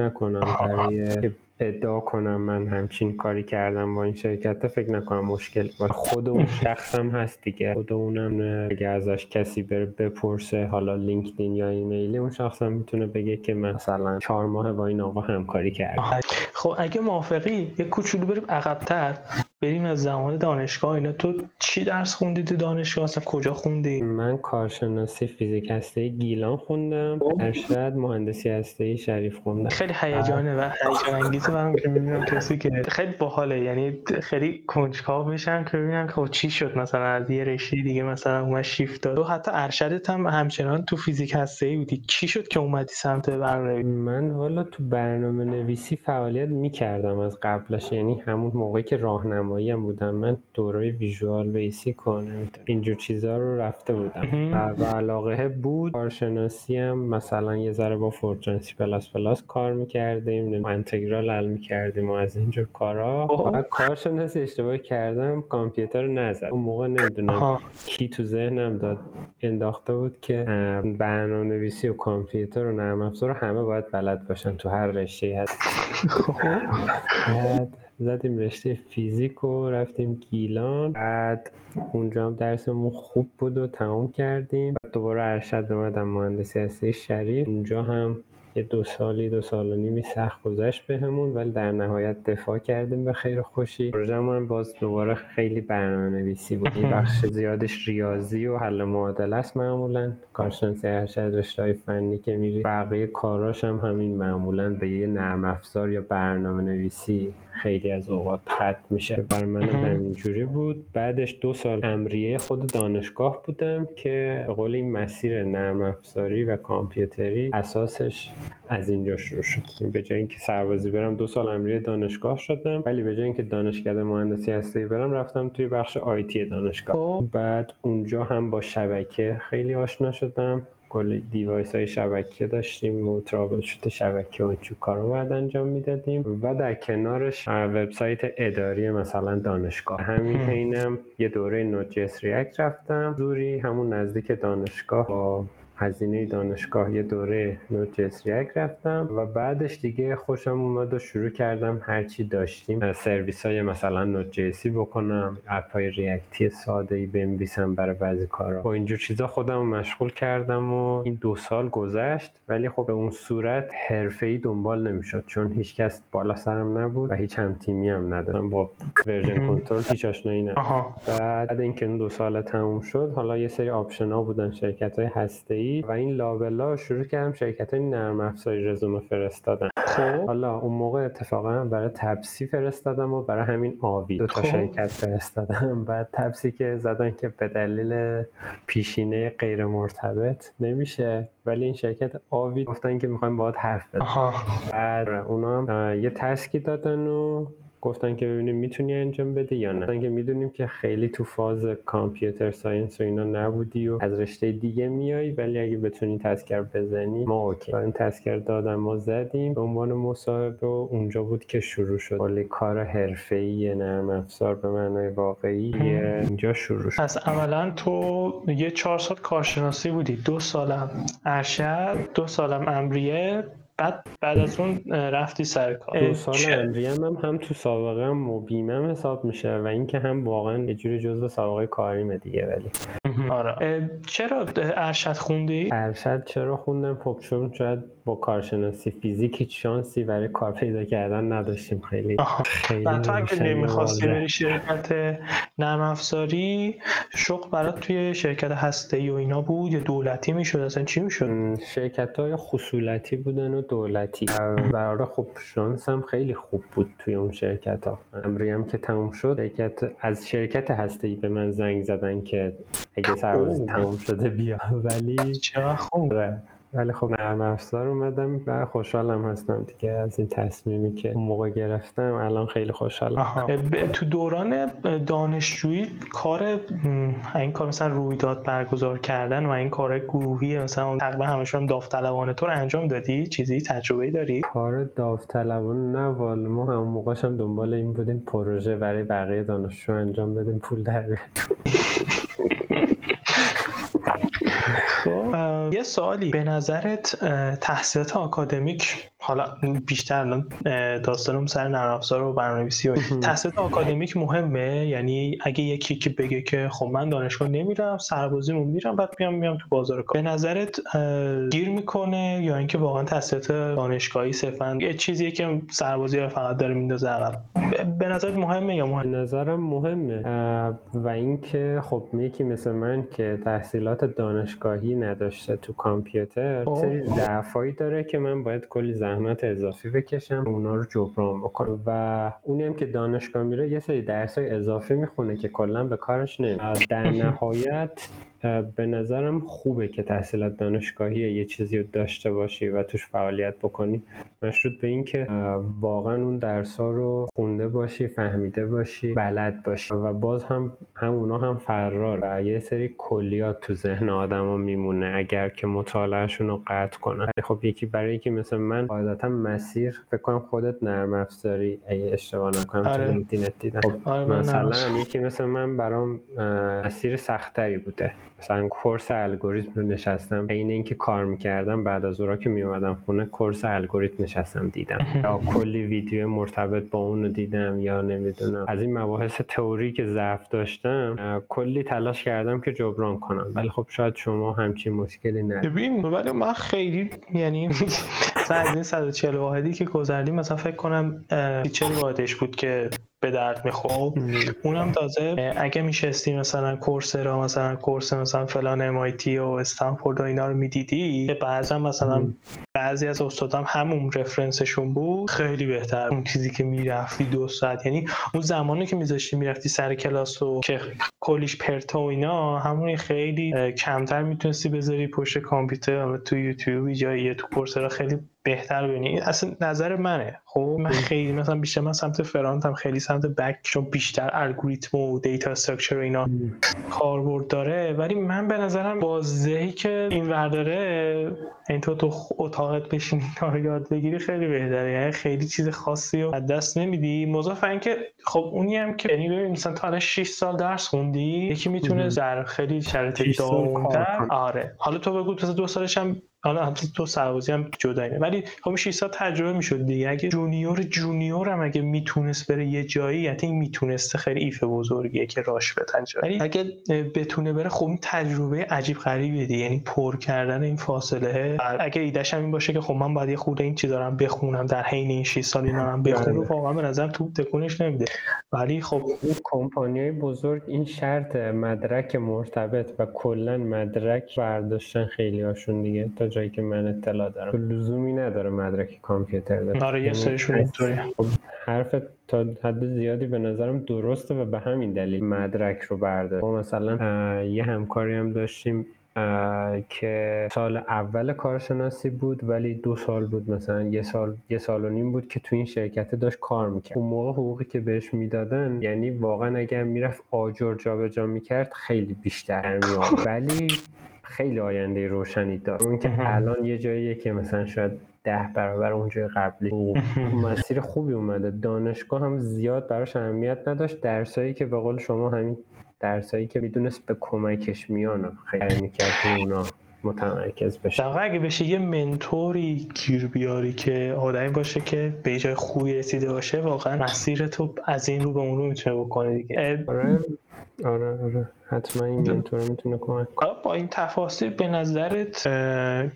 Speaker 2: نکنم برای ادعا کنم من همچین کاری کردم با این شرکت فکر نکنم مشکل. با خود اون شخصم هست دیگه. خود اونم اگه ازش کسی بره بپرسه حالا لینکدین یا ایمیلی اون شخصم می‌تونه بگه که مثلا چهار ماه با این آقا همکاری کردم.
Speaker 1: خب اگه موافقی یه کوچولو بریم عقبتر. بریم از زمان دانشگاه اینا. تو چی درس خوندی تو دانشگاه؟ اصلا کجا خوندی؟
Speaker 2: من کارشناسی فیزیک هسته گیلان خوندم. خب. ارشد مهندسی هسته شریف خوندم.
Speaker 1: خیلی هیجانه و هیجان انگیزه برام که می‌بینم کسی که خیلی باحاله. یعنی خیلی کنجکاو میشن که ببینن که چی شد مثلا از یه رشته دیگه مثلا اومد شیفت داد. تو حتی ارشدت هم همچنان تو فیزیک هسته ای بودی. چی شد که اومدی سمت برنامه
Speaker 2: من والا تو برنامه نویسی فعالیت می‌کردم از قبلش. یعنی همون موقعی که راهنمایی راهنمایی هم بودم. من دوره Visual Basic و اینجور چیزها رو رفته بودم. و علاقه بود. کارشناسی هم مثلا یه ذره با Fortran C++ کار می‌کردیم. انتگرال حل می‌کردیم و از اینجور کارا. و کارشناسی اشتباه کردم. کامپیوتر رو نزد. اون موقع نمی‌دونم کی تو ذهنم داد انداخته بود که برنامه نویسی و کامپیوتر و نرم افزار همه باید بلد باشن تو هر رشته هست. زدیم رشته فیزیک و رفتیم گیلان. بعد اونجا هم درسمون خوب بود و تمام کردیم. بعد دوباره ارشد اومدم مهندسی هسته شریف. اونجا هم یه دو سالی دو سال و نیمی سخت گذشت بهمون ولی در نهایت دفاع کردیم به خیر خوشی. پروژه باز دوباره خیلی برنامه نویسی بود. این بخش زیادش ریاضی و حل معادله است معمولا. کارشناسی ارشد رشته فنی که میری بقیه کاراش هم همین معمولا به یه نرم افزار یا برنامه نویسی خیلی از اوقات ختم میشه. برای من همینجوری بود. بعدش دو سال امریه خود دانشگاه بودم که کل این مسیر نرم افزاری و کامپیوتری اساسش از اینجا شروع شد. به جای اینکه سربازی برم دو سال امریه دانشگاه شدم. ولی به جای اینکه دانشکده مهندسی هسته‌ای برم رفتم توی بخش IT دانشگاه. خب. بعد اونجا هم با شبکه خیلی آشنا شدم. کلی device های شبکه داشتیم و troubleshoot شبکه و اینجور کارو بعد انجام می‌دادیم و در کنارش وبسایت اداری مثلا دانشگاه. همین حینم یه دوره Node.js React رفتم. زوری همون نزدیک دانشگاه با هزینه دانشگاه یه دوره نوت ریاکت رفتم و بعدش دیگه خوشم اومد و شروع کردم هرچی داشتیم. سرویس های مثلا نوت جیسی بکنم اپ های ریاکتی ساده ای بنویسم برای بعضی کارا. با اینجور چیزا خودم مشغول کردم و این دو سال گذشت. ولی خب به اون صورت حرفه ای دنبال نمی‌شد چون هیچکس بالا سرم نبود و هیچ هم تیمی هم ندارم با version control هیچ آشنایی ندارم بعد اینکه اون دو سال تموم شد حالا یه سری option ها بودن شرکت های هسته‌ای و این لابلا شروع کردم شرکت های نرم افزاری رزومه فرستادن. خب. حالا اون موقع اتفاقا برای تپسی فرستادم و برای همین آوی دو تا خب. شرکت فرستادم. بعد تپسی که زدن که به دلیل پیشینه غیر مرتبط نمیشه. ولی این شرکت آوی گفتن که می‌خوایم باید حرف بزنیم بعد اونا یه task ی دادن و گفتن که ببینیم می‌تونی انجام بده یا نه. گفتن که می‌دونیم که خیلی تو فاز computer science و اینا نبودی و از رشته دیگه میای ولی اگه بتونی task رو بزنی ما okay. این task رو دادن ما زدیم. به عنوان مصاحبه و اونجا بود که شروع شد. کلی کار حرفه‌ای نرم افزار به معنای واقعی اینجا شروع شد.
Speaker 1: پس عملا تو یه چهار سال کارشناسی بودی. دو سالم ارشد دو سالم امریه بعد بعد از اون رفتی سر کار.
Speaker 2: دو سال امریم هم هم تو سابقه هم حساب میشه و اینکه هم واقعا یه جوری جزء سابقه کاریمه دیگه ولی.
Speaker 1: آره. چرا ارشد خوندی
Speaker 2: ارشد چرا خوندم خب چون شاید با کارشناسی فیزیک هیچ شانسی برای کار پیدا کردن نداشتیم. خیلی خیلی
Speaker 1: تو اگه نمی‌خواستی بری شرکت نرم افزاری شغل برات توی شرکت هسته ای و اینا بود؟ یا دولتی می‌شد؟ اصلا چی می‌شد؟
Speaker 2: شرکت های خصولتی بودن و دولتی. برای خب شانس هم خیلی خوب بود توی اون شرکت ها امری هم که تموم شد شرکت از شرکت هسته ای به من زنگ زدن که اگه سربازی تموم شده بیا ولی
Speaker 1: چرا خوب
Speaker 2: آره. ولی خب نرم افزار اومدم و خوشحالم هستم دیگه از این تصمیمی که اون موقع گرفتم. الان خیلی خوشحالم.
Speaker 1: تو دوران دانشجویی کار این کار مثلا رویداد برگزار کردن و این کار گروهی مثلا تقریبا همشون داوطلبانه تو رو انجام دادی؟ چیزی تجربه داری؟
Speaker 2: کار داوطلبانه نه والا ما همون موقعش هم دنبال این بودیم پروژه برای بقیه دانشجو انجام بدیم پول در [LAUGHS]
Speaker 1: خب یه سوالی. به نظرت تحصیلات آکادمیک حالا بیشتر الان داستانم سر نرم افزار و برنامه‌نویسی و تحصیلات آکادمیک مهمه یعنی اگه یکی که بگه که خب من دانشگاه نمیرم سربازیمو میرم بعد میام میام تو بازار کار. به نظرت گیر می‌کنه یا اینکه واقعا تحصیلات دانشگاهی صرفا یه چیزیه که سربازی رو فقط داره میندازه عقب؟ به نظرت مهمه یا مهمه
Speaker 2: نظرم مهمه. و اینکه خب یکی مثل من که تحصیلات دانشگاهی نداشته تو کامپیوتر سری ضعفایی داره که من باید کلی زحمت اضافی بکشم اونا رو جبران بکنم. و اونی هم که دانشگاه میره یه سری درس های اضافی می‌خونه که کلا به کارش نمیاد. در [LAUGHS] نهایت به نظرم خوبه که تحصیلات دانشگاهی یه چیزی رو داشته باشی و توش فعالیت بکنی. مشروط به اینکه واقعا اون درس ها رو خونده باشی فهمیده باشی بلد باشی و باز هم همونا هم فرار. و یه سری کلیات تو ذهن آدم میمونه اگر که مطالعهشون رو قطع کنن. خب یکی برای یکی مثل من قاعدتا مسیر فکر کنم خودت نرم افزاری اگه اشتباه نکنم آره. دیدم. خب آره مثلا یکی مثل من برام مسیر سختری بوده. مثلا کورس الگوریتم رو نشستم. عین اینکه کار می‌کردم بعد از اورا که میومدم خونه کورس الگوریتم نشستم دیدم. یا کلی ویدیو مرتبط با اون رو دیدم یا نمی‌دونم. از این مباحث تئوری که ضعف داشتم کلی تلاش کردم که جبران کنم. ولی خب شاید شما همچین مشکلی ندارید.
Speaker 1: ببین ولی من خیلی یعنی [LAUGHS] از این 140 واحدی که گذردیم مثلا فکر کنم چه واحدش بود که به درد می‌خورد. اونم تازه اگه میشستی مثلا کورس را مثلا کورس مثلا فلان امایتی و استنفورد و اینا رو می‌دیدی بعضا مثلا بعضی از استادام همون رفرنسشون بود. خیلی بهتر اون چیزی که می‌رفتی دو ساعت. یعنی اون زمانی که میذاشتی می‌رفتی سر کلاس و که کلیش پرتا و اینا همون خیلی کمتر می‌تونستی بذاری پشت کامپیوتر تو یوتیوب جایی تو کورس را. خیلی بهتر ببینی. اصلا نظر منه. خب من خیلی مثلا بیشتر من سمت فرانت هم خیلی سمت بک چون بیشتر الگوریتم و دیتا استراکچر و اینا کاربرد داره. ولی من به نظرم بازدهی که این ورداره این تو تو اتاقت بشینی کار یاد بگیری خیلی بهتره. یعنی خیلی چیز خاصی رو از دست نمیدی. مضاف اینکه خب اونی هم که یعنی ببین مثلا تا 6 سال درس خوندی یکی می‌تونه در خیلی شرایط داغونتر آره. حالا تو بگو مثلا دو سالش هم حالا البته تو سربازی هم جدا ولی خب 6 سال تجربه می‌شد دیگه. اگه junior junior هم اگه می‌تونست بره یه جایی یعنی این می‌تونسته خیلی if بزرگیه که راش بتن ولی اگه بتونه بره خب این تجربه عجیب غریبیه دیگه. یعنی پر کردن این فاصله. اگه ایدهش هم این باشه که خب من باید یه خورده این چیزا رو بخونم در حین این 6 سال اینا هم بخونم بله. واقعا به نظر تو تکونش نمیده. ولی خب
Speaker 2: کمپانی بزرگ این شرط مدرک مرتبط و کلا مدرک برداشتن خیلی هاشون دیگه. تا جایی که من اطلاع دارم. لزومی نداره مدرک کامپیوتر داره
Speaker 1: آره یه یعنی سریشون
Speaker 2: خب حرف تا حد زیادی به نظرم درسته و به همین دلیل مدرک رو برده. ما مثلا یه همکاری هم داشتیم که سال اول کارشناسی بود ولی دو سال بود مثلا. یه سال یه سال و نیم بود که تو این شرکت داشت کار می‌کرد. اون موقع حقوقی که بهش می‌دادن یعنی واقعا اگر می‌رفت آجر جابجا می‌کرد خیلی بیشتر میاد ولی خیلی آینده روشنی داره. اون که الان یه جاییه که مثلا شاید ده برابر اونجای قبلی مسیر خوبی اومده. دانشگاه هم زیاد براش اهمیت نداشت. درسایی که به قول شما همین درسایی که می‌دونست به کمکش میان خیلی می‌کرد اونا متمرکز بشه.
Speaker 1: در اگه بشه یه منتوری گیر بیاری که آدمی باشه که به جای خوبی رسیده باشه واقعا مسیر تو از این رو به اون رو می‌تونه بکنه دیگه.
Speaker 2: آره آره. حتما این منتور می‌تونه کمک
Speaker 1: با این تفاصیل به نظرت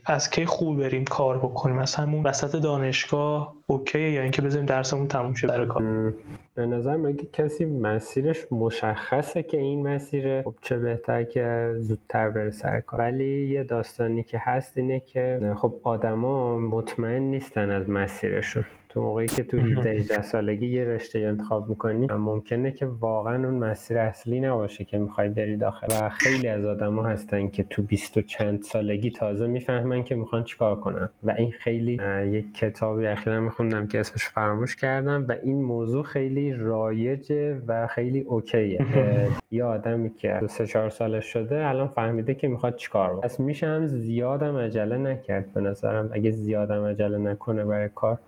Speaker 1: از کی خوب بریم کار بکنیم؟ از همون وسط دانشگاه اوکی یا اینکه بزنیم درسمون تموم شه برای کار؟
Speaker 2: به نظر اگه کسی مسیرش مشخصه که این مسیره. خب چه بهتر که زودتر بره سر کار. ولی یه داستانی که هست اینه که خب آدما مطمئن نیستن از مسیرشون. تو موقعی که تو 18 سالگی یه رشته انتخاب می‌کنی ممکنه که واقعا اون مسیر اصلی نباشه که می‌خوای بری داخل. و خیلی از آدما هستن که تو 20 و چند سالگی تازه می‌فهمن که می‌خوان چیکار کنن. و این خیلی یک کتابی اخیرا میخوندم که اسمش فراموش کردم و این موضوع خیلی رایجه و خیلی اوکیه. [LAUGHS] یه آدمی که سه چهار سالش شده الان فهمیده که می‌خواد چیکار بکنه پس میشه هم زیادم عجله نکرد به نظرم. اگه زیادم عجله نکنه برای کار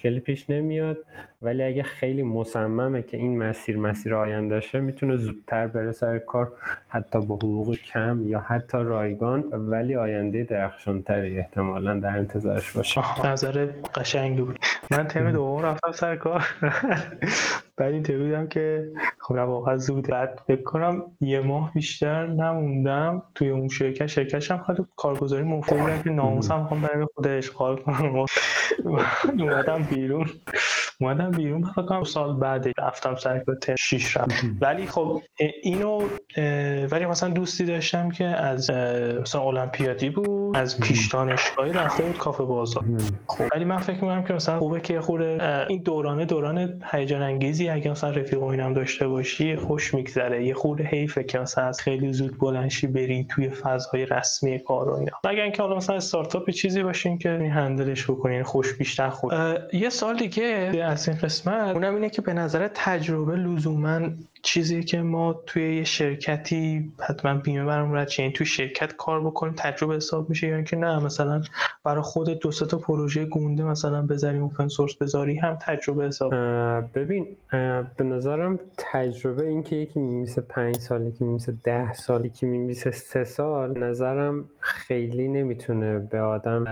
Speaker 2: مشکلی پیش نمیاد ولی اگه خیلی مصممه که این مسیر مسیر آیندهشه می‌تونه زودتر بره سر کار حتی با حقوق کم یا حتی رایگان ولی آینده درخشانتری احتمالا در انتظارش باشه.
Speaker 1: نظر قشنگی بود. من تم دوم رفتم سر کار. بعد این بودم که خب واقعا زود بعد فکر کنم یه ماه بیشتر نموندم. توی اون شرکت شرکتش هم خیلی کارگزاری مفید بودن که ناموسم هم برای خود اشغال کنم. اومدم بیرون. اومدم بیرون فکر کنم سال بعد رفتم سر کار شیش رفت ولی خب اینو ولی مثلا دوستی داشتم که از مثلا المپیادی بود از پیش دانشگاهی رفته بود کافه بازار. خب. ولی من فکر می‌کنم که مثلا خوبه که خوره این دورانه دوران هیجان انگیزی اگه مثلا رفیق اینم داشته باشی خوش میگذره. یه خورده حیفه که مثلا از خیلی زود بلنشی بری توی فضای رسمی کار و اینا. مگر اینکه حالا مثلا استارتاپ چیزی باشین که هندلش بکنین خوش بیشتر خوش یه سال دیگه از این قسمت اونم اینه که به نظر تجربه لزوما چیزی که ما توی یه شرکتی حتما بیمه برام رد یعنی توی شرکت کار بکنیم تجربه حساب میشه یا اینکه نه مثلا برای خود دو تا پروژه گونده مثلا بذاریم اوپن سورس بذاری هم تجربه حساب.
Speaker 2: ببین به نظرم تجربه این که یکی میمیسه پنج سالی که میمیسه ده سالی که میمیسه سه سال نظرم خیلی نمی‌تونه به آدم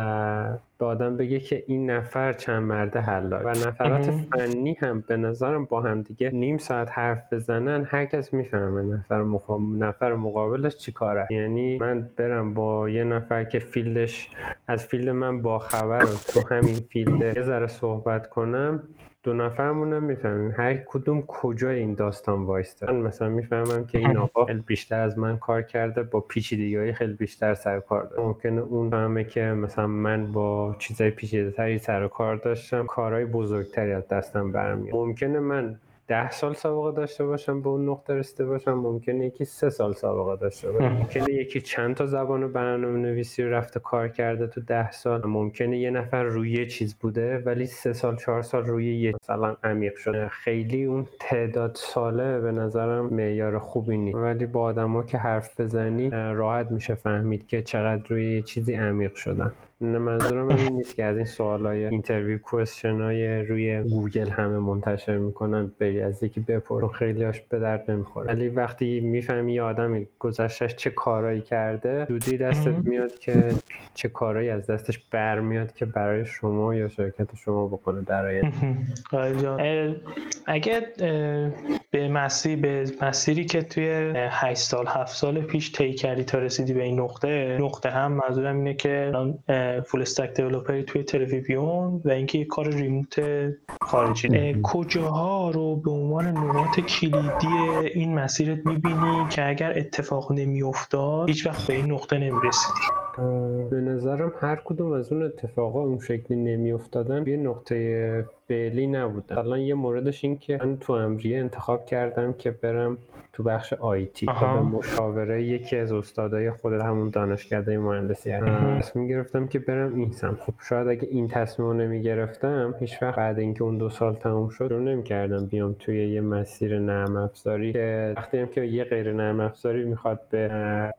Speaker 2: به آدم بگه که این نفر چند مرده حل و نفرات فنی هم به نظرم با هم دیگه نیم ساعت حرف بزنن هر کس می‌فهمه نفر, نفر مقابلش چی کاره. یعنی من برم با یه نفر که field ش از field من با خبر تو همین field یه ذره صحبت کنم. دو نفرمونم می‌فهمیم. هر کدوم کجای این داستان وایسته من مثلا می‌فهمم که این آقا خیلی بیشتر از من کار کرده با پیچیدگی های خیلی بیشتر سر کار داره. ممکنه اون فهمه که مثلا من با چیزای پیچیده تری سر کار داشتم کارهای بزرگتری از دستم برمیاد. ممکنه من ده سال سابقه داشته باشم به اون نقطه رسیده باشم ممکنه یکی سه سال سابقه داشته باشه ممکنه یکی چند تا زبان برنامه نویسی رو رفته کار کرده تو ده سال. ممکنه یه نفر روی یه چیز بوده ولی سه سال چهار سال روی یه مثلا عمیق شده. خیلی اون تعداد ساله به نظرم معیار خوبی نیست. ولی با آدما که حرف بزنی راحت میشه فهمید که چقدر روی چیزی عمیق شدن. نه منظورم این نیست که از این سوال های interview question های روی گوگل همه منتشر می‌کنن بری از یکی بپرسن خیلی هاش به درد نمی‌خوره. ولی وقتی می‌فهمی یه آدمی گذشتش چه کارایی کرده حدودی دستت میاد که چه کارایی از دستش برمیاد که برای شما یا شرکت شما بکنه در
Speaker 1: اگه به مسیر به مسیری که توی 8 سال 7 سال پیش طی کردی تا رسیدی به این نقطه نقطه هم منظورم اینه که فول استک دیولپری توی تلویزیون و اینکه کار ریموت خارجی. کجاها رو به عنوان نقاط کلیدی این مسیرت می‌بینی که اگر اتفاق نمیافتاد هیچ وقت به این نقطه نمی‌رسیدی؟
Speaker 2: به نظرم هر کدوم از اون اتفاقا اون شکلی نمیافتادن. یه نقطه فعلی نبودن الان یه موردش این که من تو امریه انتخاب کردم که برم تو بخش آیتی به مشاوره یکی از استادای خود همون دانشکده مهندسی تصمیم گرفتم که برم این سم خب شاید اگه این تصمیم رو نمی گرفتم هیچ وقت بعد اینکه اون دو سال تموم شد رو نمی کردم بیام توی یه مسیر نرم افزاری که وقتی هم که یه غیر نرم افزاری می‌خواد به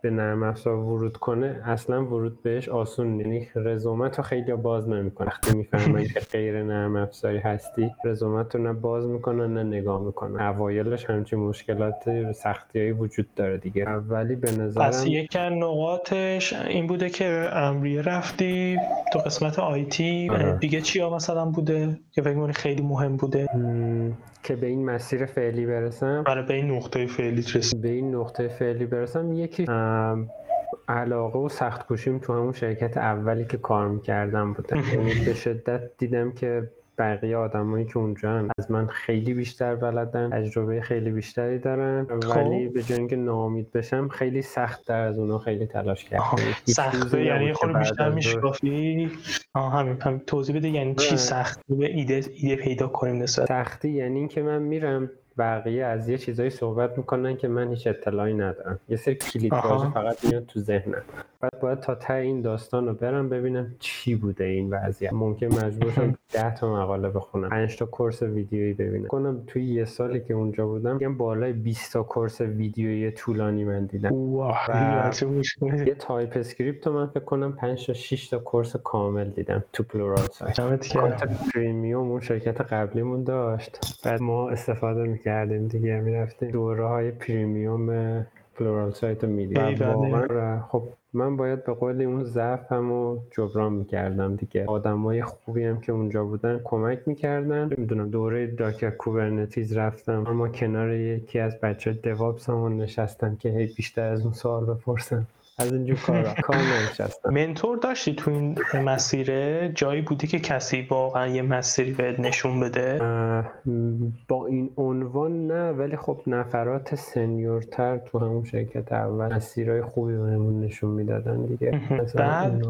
Speaker 2: به نرم افزار ورود کنه اصلا ورود بهش آسون یعنی رزومه تو خیلی باز نمی‌کنه. وقتی می‌فهمن که غیر نرم افزاری جایی هستی. رزومت رو نه باز می‌کنن نه نگاه می‌کنن اوایلش همچین مشکلات سختی وجود داره دیگه. ولی به نظرم
Speaker 1: پس یکی نقاطش این بوده که امریه رفتی تو قسمت آیتی
Speaker 2: آره.
Speaker 1: دیگه چیا مثلا بوده؟ که فکر خیلی مهم بوده؟
Speaker 2: که به این مسیر فعلی برسم.
Speaker 1: آره به این نقطه فعلی رسید.
Speaker 2: به این نقطه فعلی برسم یکی علاقه و سخت کوشیم تو همون شرکت اولی که کار می‌کردم بوده. [LAUGHS] یعنی به شدت دیدم که بقیه آدمایی که اونجا از من خیلی بیشتر بلدن تجربه خیلی بیشتری دارن خب. ولی به جای اینکه ناامید بشم خیلی سخت در از اونا خیلی تلاش کردم.
Speaker 1: سخته؟ یعنی خود بیشتر میشکافی همین هم توضیح بده یعنی چی سخت؟ به ایده ایده پیدا کنیم نسبت.
Speaker 2: سختی یعنی اینکه من میرم بقیه از یه چیزایی صحبت می‌کنن که من هیچ اطلاعی ندارم. یه سری کلید فقط میاد تو ذهنم. بعد باید تا ته این داستان رو برم ببینم چی بوده این وضعیت. ممکن مجبور شم [LAUGHS] ده تا مقاله بخونم 5 تا course ویدیویی ببینم. کنم توی یه سالی که اونجا بودم میگم بالای 20 تا course ویدیویی طولانی من دیدم. یه TypeScript رو من فکر کنم 5 تا 6 تا course کامل دیدم تو Pluralsight. premium اون شرکت قبلیمون داشت. بعد ما استفاده می‌کردیم دیگه می‌رفتیم دوره های premium پلورال سایت رو واقعا خب من باید به قول اون ضعفم رو جبران می‌کردم دیگه. های خوبی هم که اونجا بودن کمک می‌کردن. نمی‌دونم دوره داکر کوبرنتیز رفتم اما کنار یکی از بچه دوابس همون نشستم که هی بیشتر از اون سوال بپرسم از اینجور کارا. [LAUGHS]
Speaker 1: منتور داشتی تو این مسیره؟ جایی بودی که کسی واقعا یه مسیری بهت نشون بده؟
Speaker 2: با این عنوان نه ولی خب نفرات سنیورتر تو همون شرکت اول مسیرهای خوبی بهمون نشون می‌دادن دیگه.
Speaker 1: بعد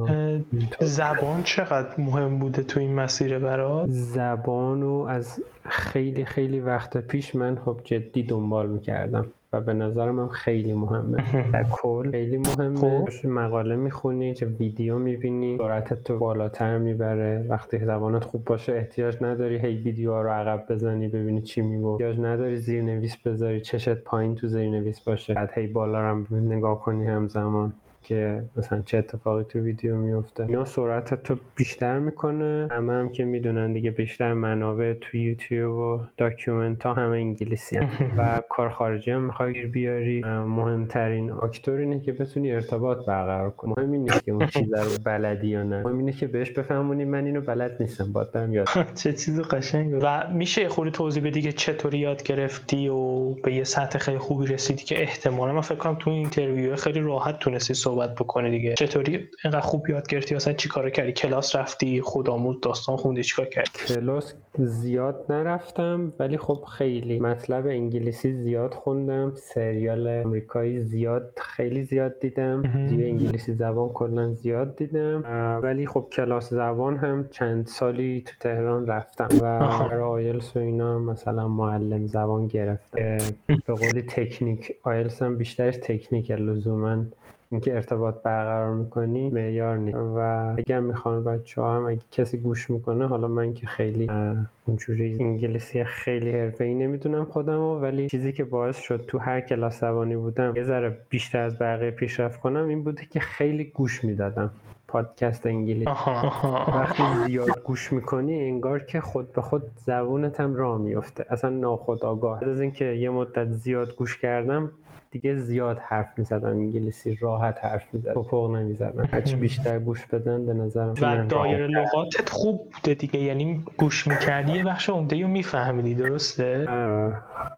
Speaker 1: زبان چقدر مهم بوده تو این مسیر برات؟
Speaker 2: زبان رو از خیلی خیلی وقت پیش من خب جدی دنبال می‌کردم. و به نظر من خیلی مهمه. [LAUGHS] در کل خیلی مهمه. خب. مقاله می‌خونی چه ویدیو می‌بینی سرعتت تو بالاتر می‌بره. وقتی زبانت خوب باشه احتیاج نداری هی ویدیو رو عقب بزنی ببینی چی میگو احتیاج نداری زیر نویس بذاری چشت پایین تو زیر نویس باشه. بعد هی بالا رو نگاه کنی همزمان. که مثلا چه اتفاقی تو ویدیو میفته اینا سرعتتو بیشتر می‌کنه. همه هم که می‌دونن دیگه بیشتر منابع تو یوتیوب و document ها همه انگلیسی‌ان. [LAUGHS] و کار خارجی هم می‌خوای بیاری. مهمترین فاکتور اینه که بتونی ارتباط برقرار کنی. مهم اینه که اون چیز رو [LAUGHS] بلدی یا نه. مهم اینه که بهش بفهمونی من اینو بلد نیستم. باید برم یاد. [LAUGHS]
Speaker 1: چه چیز قشنگ و میشه یه خورده توضیح بدی که چطوری یاد گرفتی و به یه سطح خیلی خوبی رسیدی که احتمالا من فکر کنم تو interview خیلی راحت تونستی صحبت بکنه دیگه. چطوری؟ اینقدر خوب یاد گرفتی؟ اصلا چیکار کردی؟ کلاس رفتی؟ خودآموز داستان خوندی؟ چیکار کردی؟
Speaker 2: کلاس زیاد نرفتم ولی خب خیلی. مطلب انگلیسی زیاد خوندم سریال امریکایی زیاد خیلی زیاد دیدم. دیگه انگلیسی زبان کلا زیاد دیدم. ولی خب کلاس زبان هم چند سالی تو تهران رفتم و آیلس و اینا مثلا معلم زبان گرفتم. به قولی تکنیک. آیلس هم بیشترش تکنیک لزوما. اینکه ارتباط برقرار می‌کنی معیار نیست. و اگر می‌خوان بچه ها هم اگه کسی گوش می‌کنه حالا من که خیلی اونجوری انگلیسی خیلی حرفه ای نمی‌دونم خودم ولی چیزی که باعث شد تو هر کلاس زبانی بودم یه ذره بیشتر از بقیه پیشرفت کنم این بوده که خیلی گوش می‌دادم. پادکست انگلیسی. وقتی زیاد گوش می‌کنی انگار که خود به خود زبونت هم راه میفته اصلا ناخودآگاه. از اینکه یه مدت زیاد گوش کردم دیگه زیاد حرف می‌زدن انگلیسی راحت حرف می‌زدن پپق نمی‌زدن. هرچی بیشتر گوش بدن به نظرم
Speaker 1: و دایره لغاتت خوب بوده دیگه. یعنی گوش می‌کردی یه بخش عمده رو میفهمیدی درسته؟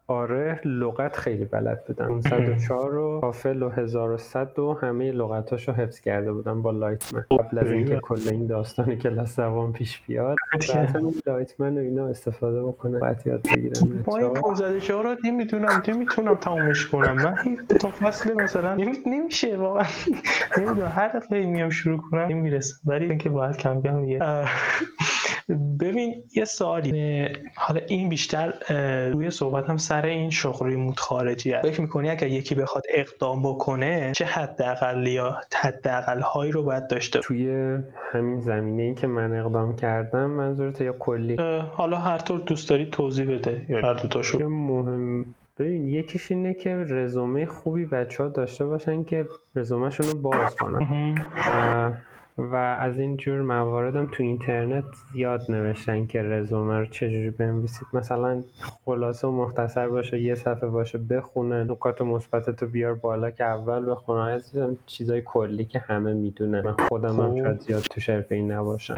Speaker 2: آره لغت خیلی بلد بودم. 104 و کافل و 1100 و همه لغتاشو حفظ کرده بودم با لایتمن. قبل از اینکه کل این داستان کلاس زبان پیش بیاد لایتمن و اینا استفاده بکنه بعد یاد بگیرم.
Speaker 1: با این 104 رو نمی‌دونم نمی‌تونم تمومش کنم. من تا فصل مثلا نمیشه واقعا. نمی‌دونم هر دفعه میام شروع کنم نمی‌رسه ولی اینکه باید کم کم یه ببین یه سوالی. حالا این بیشتر روی صحبت هم سر این شغل ریموت خارجی هست فکر می‌کنی اگر یکی بخواد اقدام بکنه چه حداقل یا حداقل هایی رو باید داشته
Speaker 2: توی همین زمینه ای که من اقدام کردم منظورت یا کلی؟
Speaker 1: حالا هر طور دوست داری توضیح بده یا هر دو
Speaker 2: مهم ببین یکیش اینه که رزومه خوبی بچه ها داشته باشن که رزومهشون رو باز کنن. و از این جور مواردم تو اینترنت زیاد نوشتن که رزومه رو چجوری بنویسید. مثلا خلاصه و مختصر باشه یه صفحه باشه بخونه نکات مثبت تو بیار بالا که اول بخونه. از چیزای کلی که همه می‌دونه من خودم هم خب. شاید زیاد تو شرف این نباشم.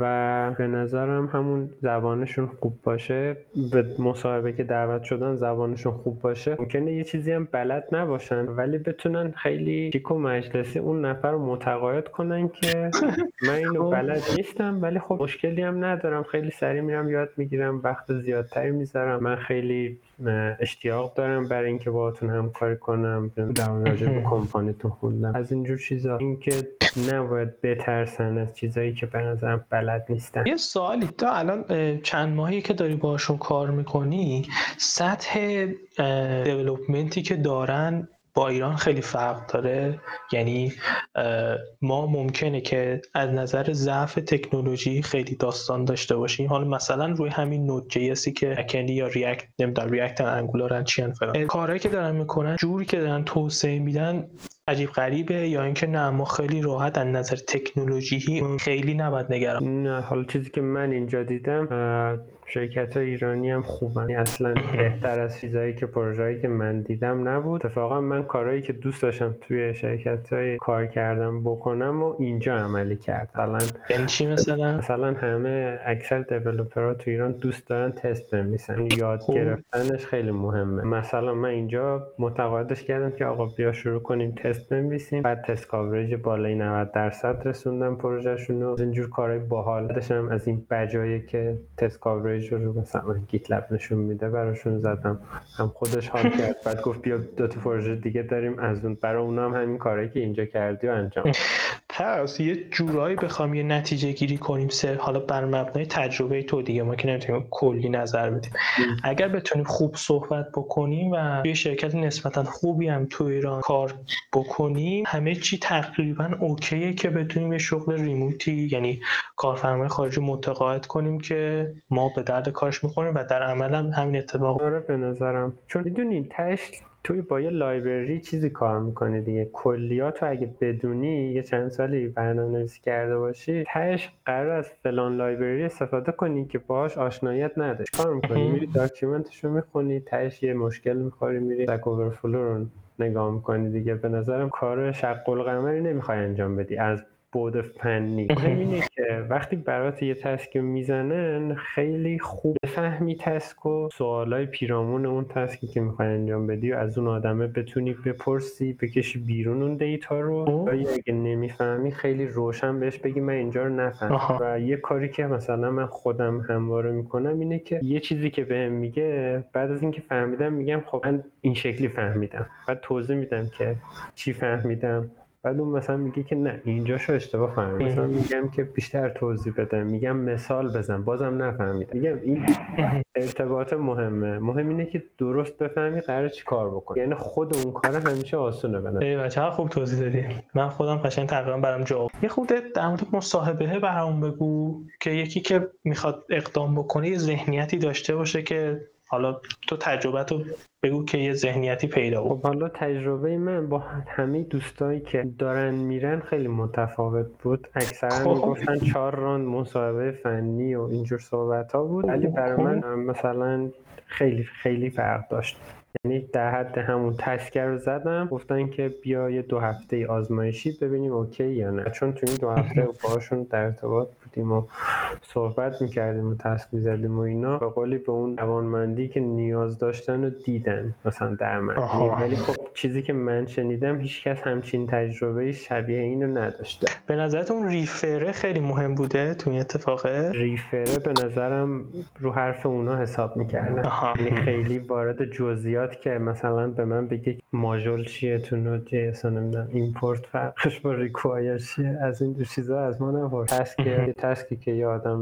Speaker 2: و به نظرم همون زبانشون خوب باشه. به مصاحبه که دعوت شدن زبانشون خوب باشه. ممکنه یه چیزی هم بلد نباشن ولی بتونن خیلی چیک و مجلسی اون نفر رو متقاعد کنن که من اینو خب. بلد نیستم ولی خب مشکلی هم ندارم. خیلی سریع میرم یاد می‌گیرم وقت زیادتری می‌ذارم. من خیلی اشتیاق دارم برای اینکه باهاتون همکاری کنم در راجع به [LAUGHS] کمپانیتون خوندم. از اینجور چیزا. اینکه نباید بترسن از چیزایی که به نظرم بلد نیستن.
Speaker 1: یه سوالی. تو الان چند ماهی که داری باشون کار می‌کنی سطح دیولوپمنتی که دارن با ایران خیلی فرق داره. یعنی ما ممکنه که از نظر ضعف تکنولوژی خیلی داستان داشته باشیم. حالا مثلا روی همین نود جی که اکندی یا ریاکت نمی‌دونم ریاکت انگولارن چی فلان. کارهایی که دارن می‌کنن جوری که دارن توسعه میدن عجیب غریبه. یا اینکه نه ما خیلی راحت از نظر تکنولوژی خیلی نباید نگران
Speaker 2: نه حالا چیزی که من اینجا دیدم شرکت های ایرانی هم خوبن. یعنی اصلا بهتر از چیزایی که پروژه‌ای که من دیدم نبود. اتفاقا من کارهایی که دوست داشتم توی شرکت های کار کردم بکنم و اینجا عملی کرد
Speaker 1: مثلا یعنی چی مثلا؟
Speaker 2: مثلا همه اکثر دیولپرها تو ایران دوست دارن تست بنویسن. یاد خوب. گرفتنش خیلی مهمه. مثلا من اینجا متقاعدش کردم که آقا بیا شروع کنیم تست بنویسیم. بعد تست کاورج بالای 90 درصد رسوندم پروژهشون رو اینجور کارهای باحال. داشتم از این بجایی که تست کاورج رو مثلا گیت لب نشون میده براشون زدم. هم خودش حال کرد. بعد گفت بیا دو تا پروژه دیگه داریم. از اون برای اونا هم همین کاری که اینجا کردی و انجام.
Speaker 1: پس یه جورایی بخوام یه نتیجه گیری کنیم سر حالا بر مبنای تجربه تو دیگه ما که نمی‌تونیم کلی نظر بدیم. اگر بتونیم خوب صحبت بکنیم و یه شرکت نسبتا خوبی هم تو ایران کار بکنیم همه چی تقریبا اوکیه که بتونیم یه شغل ریموتی یعنی کارفرمای خارجی متقاعد کنیم که ما به درد کارش می‌خوریم و در عمل هم همین اتفاق
Speaker 2: آره به نظرم. چون می‌دونین تهش توی با یه library چیزی کار می‌کنه دیگه. کلیات رو اگه بدونی یه چند سالی برنامه نویسی کرده باشی تهش قراره از فلان library استفاده کنی که باهاش آشناییت نداری. کار می‌کنی؟ میری document ش رو می‌خونی تهش یه مشکل می‌خوری میری Stack Overflow رو نگاه می‌کنی دیگه. به نظرم کار شق القمری نمی‌خوای انجام بدی. از بعد فنی. مهم اینه که وقتی برات یه task می‌زنن خیلی خوب بفهمی task و سوالای پیرامون اون task ی که می‌خوای انجام بدی و از اون آدمه بتونی بپرسی بکشی بیرون اون data رو. اگه نمی‌فهمی خیلی روشن بهش بگی من اینجا رو نفهمیدم و یه کاری که مثلا من خودم همواره می‌کنم اینه که یه چیزی که بهم میگه بعد از اینکه فهمیدم میگم خب من این شکلی فهمیدم. بعد توضیح میدم که چی فهمیدم. بعد اون مثلا میگه که نه اینجاشو اشتباه فهمیدم. مثلا میگم که بیشتر توضیح بده میگم مثال بزن. بازم نفهمیدم. میگم این ارتباط مهمه. مهم اینه که درست بفهمی قرار چی کار بکنی. یعنی خود اون کار همیشه آسونه بده
Speaker 1: ای بچه خوب توضیح دادی. من خودم قشنگ تقریبا برام جواب. یه خود در مورد مصاحبه برام بگو که یکی که می‌خواد اقدام بکنه یه ذهنیتی داشته باشه که حالا تو تجربه تو بگو که یه ذهنیتی پیدا بود
Speaker 2: خب حالا تجربه من با همه دوستایی که دارن میرن خیلی متفاوت بود اکثرا خب. می‌گفتن چهار راند مصاحبه فنی و اینجور صحبت ها بود ولی برای. من مثلا خیلی خیلی فرق داشت یعنی در حد همون تسکر رو زدم. گفتن که بیا یه دو هفته آزمایشی ببینیم اوکی یا نه. چون تو این دو هفته [LAUGHS] باشون در ارتباط بودیم و صحبت می‌کردیم و تسک می‌زدیم و اینا. به قولی به اون توانمندی که نیاز داشتن رو دیدن مثلا در من ولی خب چیزی که من شنیدم هیچکس همچین تجربه شبیه اینو نداشته.
Speaker 1: به نظرتون ریفره خیلی مهم بوده تو این اتفاقه
Speaker 2: ریفره به نظرم رو حرف اونا حساب می‌کردن. یعنی خیلی وارد جزئیات که مثلا به من بگه ماژول چیه تو Node.js، import فرقش با require چیه از این دو چیزا از ما نپرس. task، [LAUGHS] task ی که یه آدم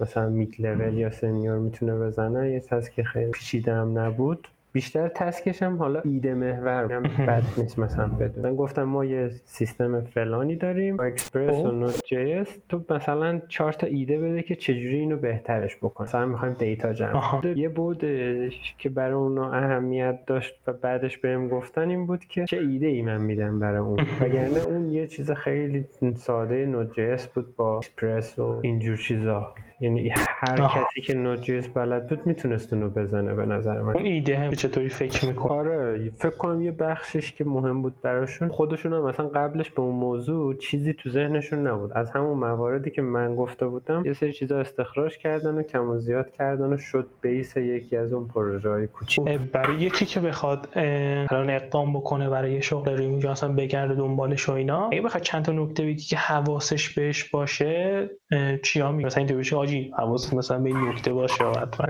Speaker 2: مثلا mid level یا senior می‌تونه بزنه یه task خیلی پیچیده هم نبود. بیشتر task شم حالا ایده محور بد نیست مثلا بدون من گفتم ما یه سیستم فلانی داریم با اکسپرس و Node.js تو مثلا چهار تا ایده بده که چجوری اینو بهترش بکن مثلا می‌خوایم data جمع یه بود که برای اونو اهمیت داشت و بعدش بهم گفتن این بود که چه ایده ای من میدم برای اون. [LAUGHS] وگرنه اون یه چیز خیلی ساده نوت جی بود با اکسپرس و اینجور چیزا. یعنی هر کسی که نوجیس بلد بود می‌تونست اونو بزنه به نظر من.
Speaker 1: اون ایده هم چطوری فکر می‌کنه؟
Speaker 2: آره فکر کنم یه بخشش که مهم بود براشون خودشون هم مثلا قبلش به اون موضوع چیزی تو ذهنشون نبود. از همون مواردی که من گفته بودم یه سری چیزا استخراج کردن و کم و زیاد کردن و شد بیس یکی از اون پروژه های کوچیک
Speaker 1: برای یکی که بخواد الان اقدام بکنه برای شغل ریموت اصلا بگرده دنبالش و اینا اگه بخواد چند تا نکته بگی که حواسش بهش باشه چیا می مثلا اینطوری حاجی حواست مثلا به این نکته باشه حتما.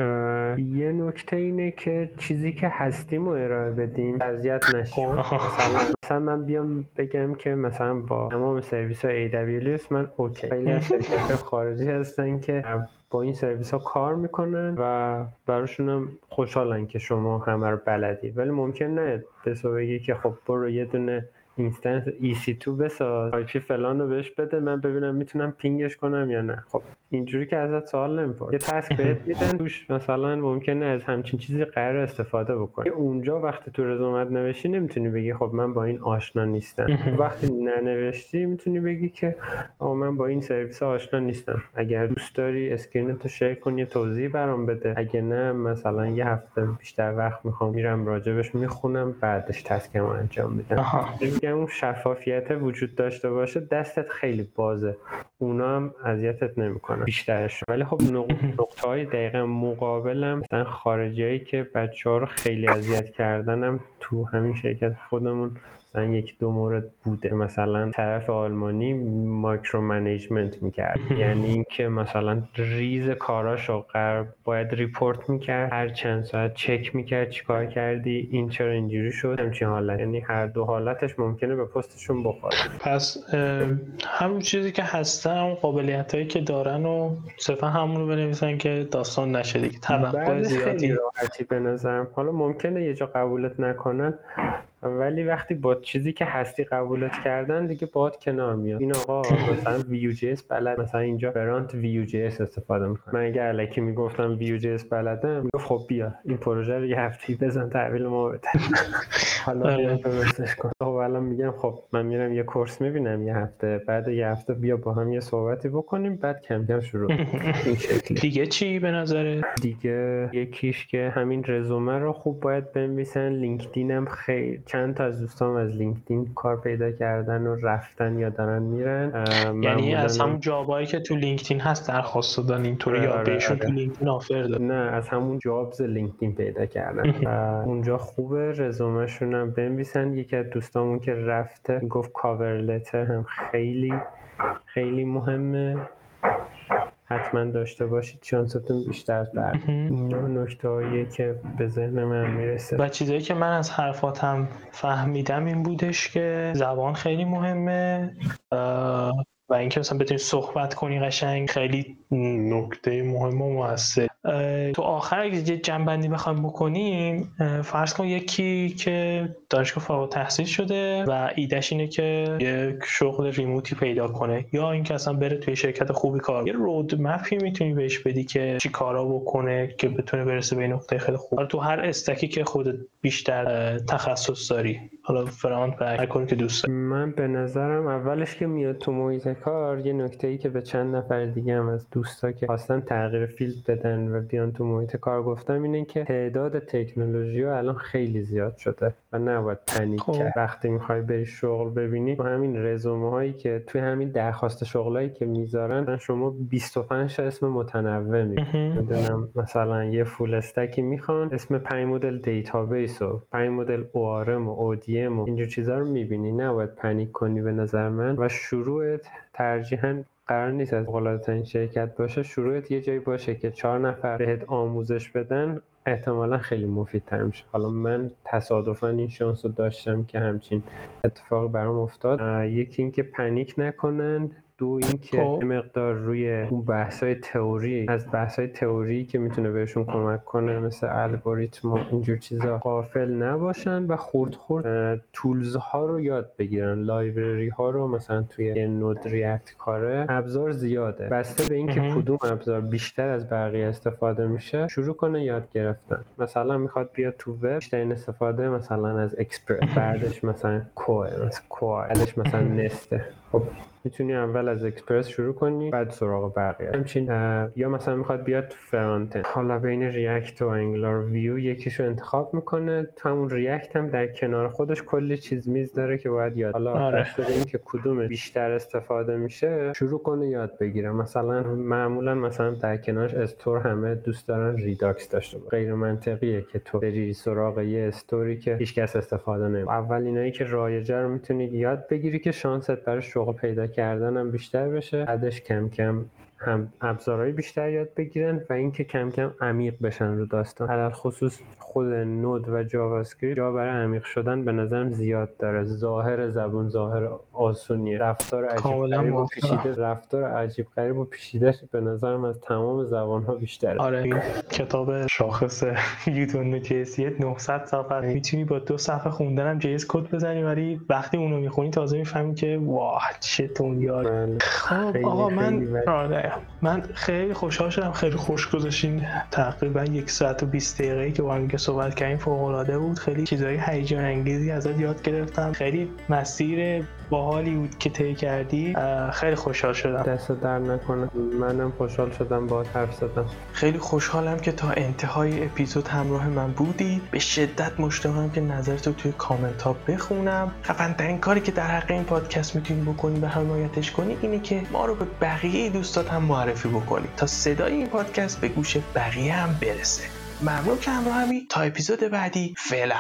Speaker 2: یه نکته اینه که چیزی که هستیم رو ارائه بدیم اذیت نشیم. مثلا, مثلا من بیام بگم که مثلا با تمام سرویس های AWS من اوکی. خیلی از شرکت خارجی هستن که با این سرویس ها کار می‌کنن و براشون هم خوشحالن که شما همه رو بلدی ولی ممکن نه به بگی که خب برو یه دونه instance EC2 بساز. IP فلان رو بهش بده من ببینم می‌تونم ping ش کنم یا نه. خب اینجوری که ازت سوال نمی‌پرسه یه task بهت [LAUGHS] میدن. توش مثلا ممکنه از همچین چیزی قراره استفاده بکنی. اونجا وقتی تو رزومت نوشتی نمی‌تونی بگی خب من با این آشنا نیستم. [LAUGHS] وقتی ننوشتی می‌تونی بگی که آقا من با این سرویس آشنا نیستم. اگر دوست داری screen تو share کنی توضیح برام بده. اگه نه مثلا یه هفته بیشتر وقت می‌خوام میرم راجبش می‌خونم بعدش task م انجام میدم. میگم اون شفافیت وجود داشته باشه دستت خیلی بازه. اونا هم اذیتت نمی‌کنن. بیشترش. ولی خب نقطه های دقیقا مقابلم مثلا خارجی که بچه ها رو خیلی اذیت کردنم تو همین شرکت خودمون مثلا یک دو مورد بوده. مثلا طرف آلمانی micromanagement می‌کرد. [LAUGHS] یعنی اینکه مثلا ریز کاراشو باید report می‌کرد. هر چند ساعت چک می‌کرد چیکار کردی این چرا اینجوری شد. همچین حالت. یعنی هر دو حالتش ممکنه به پستشون بخوره.
Speaker 1: پس همون چیزی که هستن قابلیت هایی که دارن و صرفا همون رو بنویسن که داستان نشه دیگه. توقع زیادی.
Speaker 2: راحتی به نظرم. حالا ممکنه یه جا قبولت نکنن. ولی وقتی با چیزی که هستی قبولت کردن دیگه باهات کنار میاد. این آقا مثلا Vue.js بلد مثلا اینجا front، Vue.js استفاده می‌کنه. من اگه الکی می‌گفتم Vue.js بلدم می‌گفت خب بیا این پروژه رو یه هفته بزن تحویل ما بده. [LAUGHS] حالا بیا درستش کن. خب الان میگم خب من میرم یه course می‌بینم یه هفته بعد یه هفته بیا با هم یه صحبتی بکنیم بعد کم کم شروع [LAUGHS] این شکلی.
Speaker 1: دیگه چی به نظره
Speaker 2: دیگه یکیش که همین رزومه رو خوب باید بنویسن. لینکدینم خیلی چند تا از دوستان از لینکدین کار پیدا کردن و رفتن یا دارن میرن.
Speaker 1: یعنی از همون job ایی که تو لینکدین هست درخواست دادن اینطوری یا آره، بهشون تو آره. لینکدین offer داد.
Speaker 2: نه از همون jobs لینکدین پیدا کردن. [LAUGHS] اونجا خوبه رزومهشون هم بنویسن. یکی از دوستامون که رفته گفت cover letter هم خیلی خیلی مهمه. حتما داشته باشید. شانستون بیشتر بر اینا نکته که به ذهن من می‌رسه.
Speaker 1: و چیزایی که من از حرفاتم فهمیدم این بودش که زبان خیلی مهمه. و اینکه مثلا بتونی صحبت کنی قشنگ خیلی نکته مهم و موثر. تو آخر اگه یه جنبندی بخوایم بکنیم فرض کن یکی که دانشگاه فارغ تحصیل شده و ایدهش اینه که یک شغل ریموتی پیدا کنه یا اینکه اصلا بره توی شرکت خوبی کار یه رود مپی می‌تونی بهش بدی که چی کارا بکنه که بتونه برسه به نقطه خیلی خوب. تو هر استکی که خودت بیشتر تخصص داری. حالا front، back که دوست
Speaker 2: من به نظرم اولش که میاد تو محیط کار یه نکته ای که به چند نفر دیگه هم از دوستا که خواستن تغییر field بدن و بیان تو محیط کار گفتم اینه که تعداد تکنولوژی ها الان خیلی زیاد شده و نباید panic خب. کرد. وقتی می‌خوای بری شغل ببینی تو همین رزومه هایی که توی همین درخواست شغلایی که می‌ذارن شما 25 اسم متنوع می‌دونم مثلا یه full stack ی می‌خوان اسم 5 مدل database و 5 مدل ORM و ODM و اینجور چیزا رو می‌بینی. نباید پنیک کنی به نظر من. و شروعت ترجیحاً قرار نیست از این شرکت باشه. شروعت یه جایی باشه که چهار نفر بهت آموزش بدن احتمالا خیلی مفید تر میشه. حالا من تصادفا این شانس رو داشتم که همچین اتفاق برام افتاد. یکی اینکه پنیک نکنن. دو اینکه خب. مقدار روی اون بحث تئوری از بحث های تئوری که می‌تونه بهشون کمک کنه مثل الگوریتم و اینجور چیزا قافل نباشن و خورد خورد تولز ها رو یاد بگیرن. لایبرری ها رو مثلا توی نود ریاکت کاره ابزار زیاده. بسته به اینکه کدوم ابزار بیشتر از بقیه استفاده میشه شروع کنه یاد گرفتن. مثلا می‌خواد بیاد تو وب بیشترین استفاده مثلا از اکسپرس بعدش مثلا Koa مثلا Koa بعدش مثلا Nest ه خب. می‌تونی اول از اکسپرس شروع کنی بعد سراغ بقیه. همچین یا مثلا می‌خواد بیاد تو front-end. حالا بین React و Angular، Vue یکیشو انتخاب می‌کنه. تو همون React هم در کنار خودش کلی چیز میز داره که باید یاد حالا آره. این که کدوم بیشتر استفاده میشه شروع کنه یاد بگیره. مثلا معمولا مثلا در کنارش store همه دوست دارن Redux داشته باشه. غیر منطقیه که تو بری سراغ یه store ی که هیچکس استفاده نمی‌کنه. اول اینایی که رایجه رو می‌تونی یاد بگیری که شانست برای شغل پیدا کردن بیشتر بشه بعدش کم کم هم ابزارهای بیشتر یاد بگیرن و اینکه کم کم عمیق بشن رو داستان. علی‌الخصوص خود Node و JavaScript جا برای عمیق شدن به نظرم زیاد داره. ظاهر زبون ظاهر آسونیه. رفتار عجیب غریب و پیچیده رفتار عجیب غریب و پیچیده به نظرم از تمام زبان ها بیشتره.
Speaker 1: آره این کتاب شاخص You Don't Know JS 900 صفحه می‌تونی با دو صفحه خوندنم JS کد بزنی ولی وقتی اونو می‌خونی تازه می‌فهمی که واه چه یاد بله. خب آقا من آره. من خیلی خوشحال شدم خیلی خوش گذاشتین تقریبا یک ساعت و 20 دقیقه که با هم صحبت کردیم فوق العاده بود. خیلی چیزهای هیجان انگیزی ازت یاد گرفتم. خیلی مسیر باحالی بود که طی کردی. خیلی خوشحال شدم.
Speaker 2: دست در نکنه. منم خوشحال شدم با حرف زدم
Speaker 1: خیلی خوشحالم که تا انتهای اپیزود همراه من بودی. به شدت مشتاقم که نظرتو توی کامنت ها بخونم. خفن کاری که در حق این پادکست می‌تونی بکنی به حمایتش کنی اینه که ما رو به بقیه دوستات هم معرفی بکنی. تا صدای این پادکست به گوش بقیه هم برسه. ممنون که همراه همی تا اپیزود بعدی. فعلا.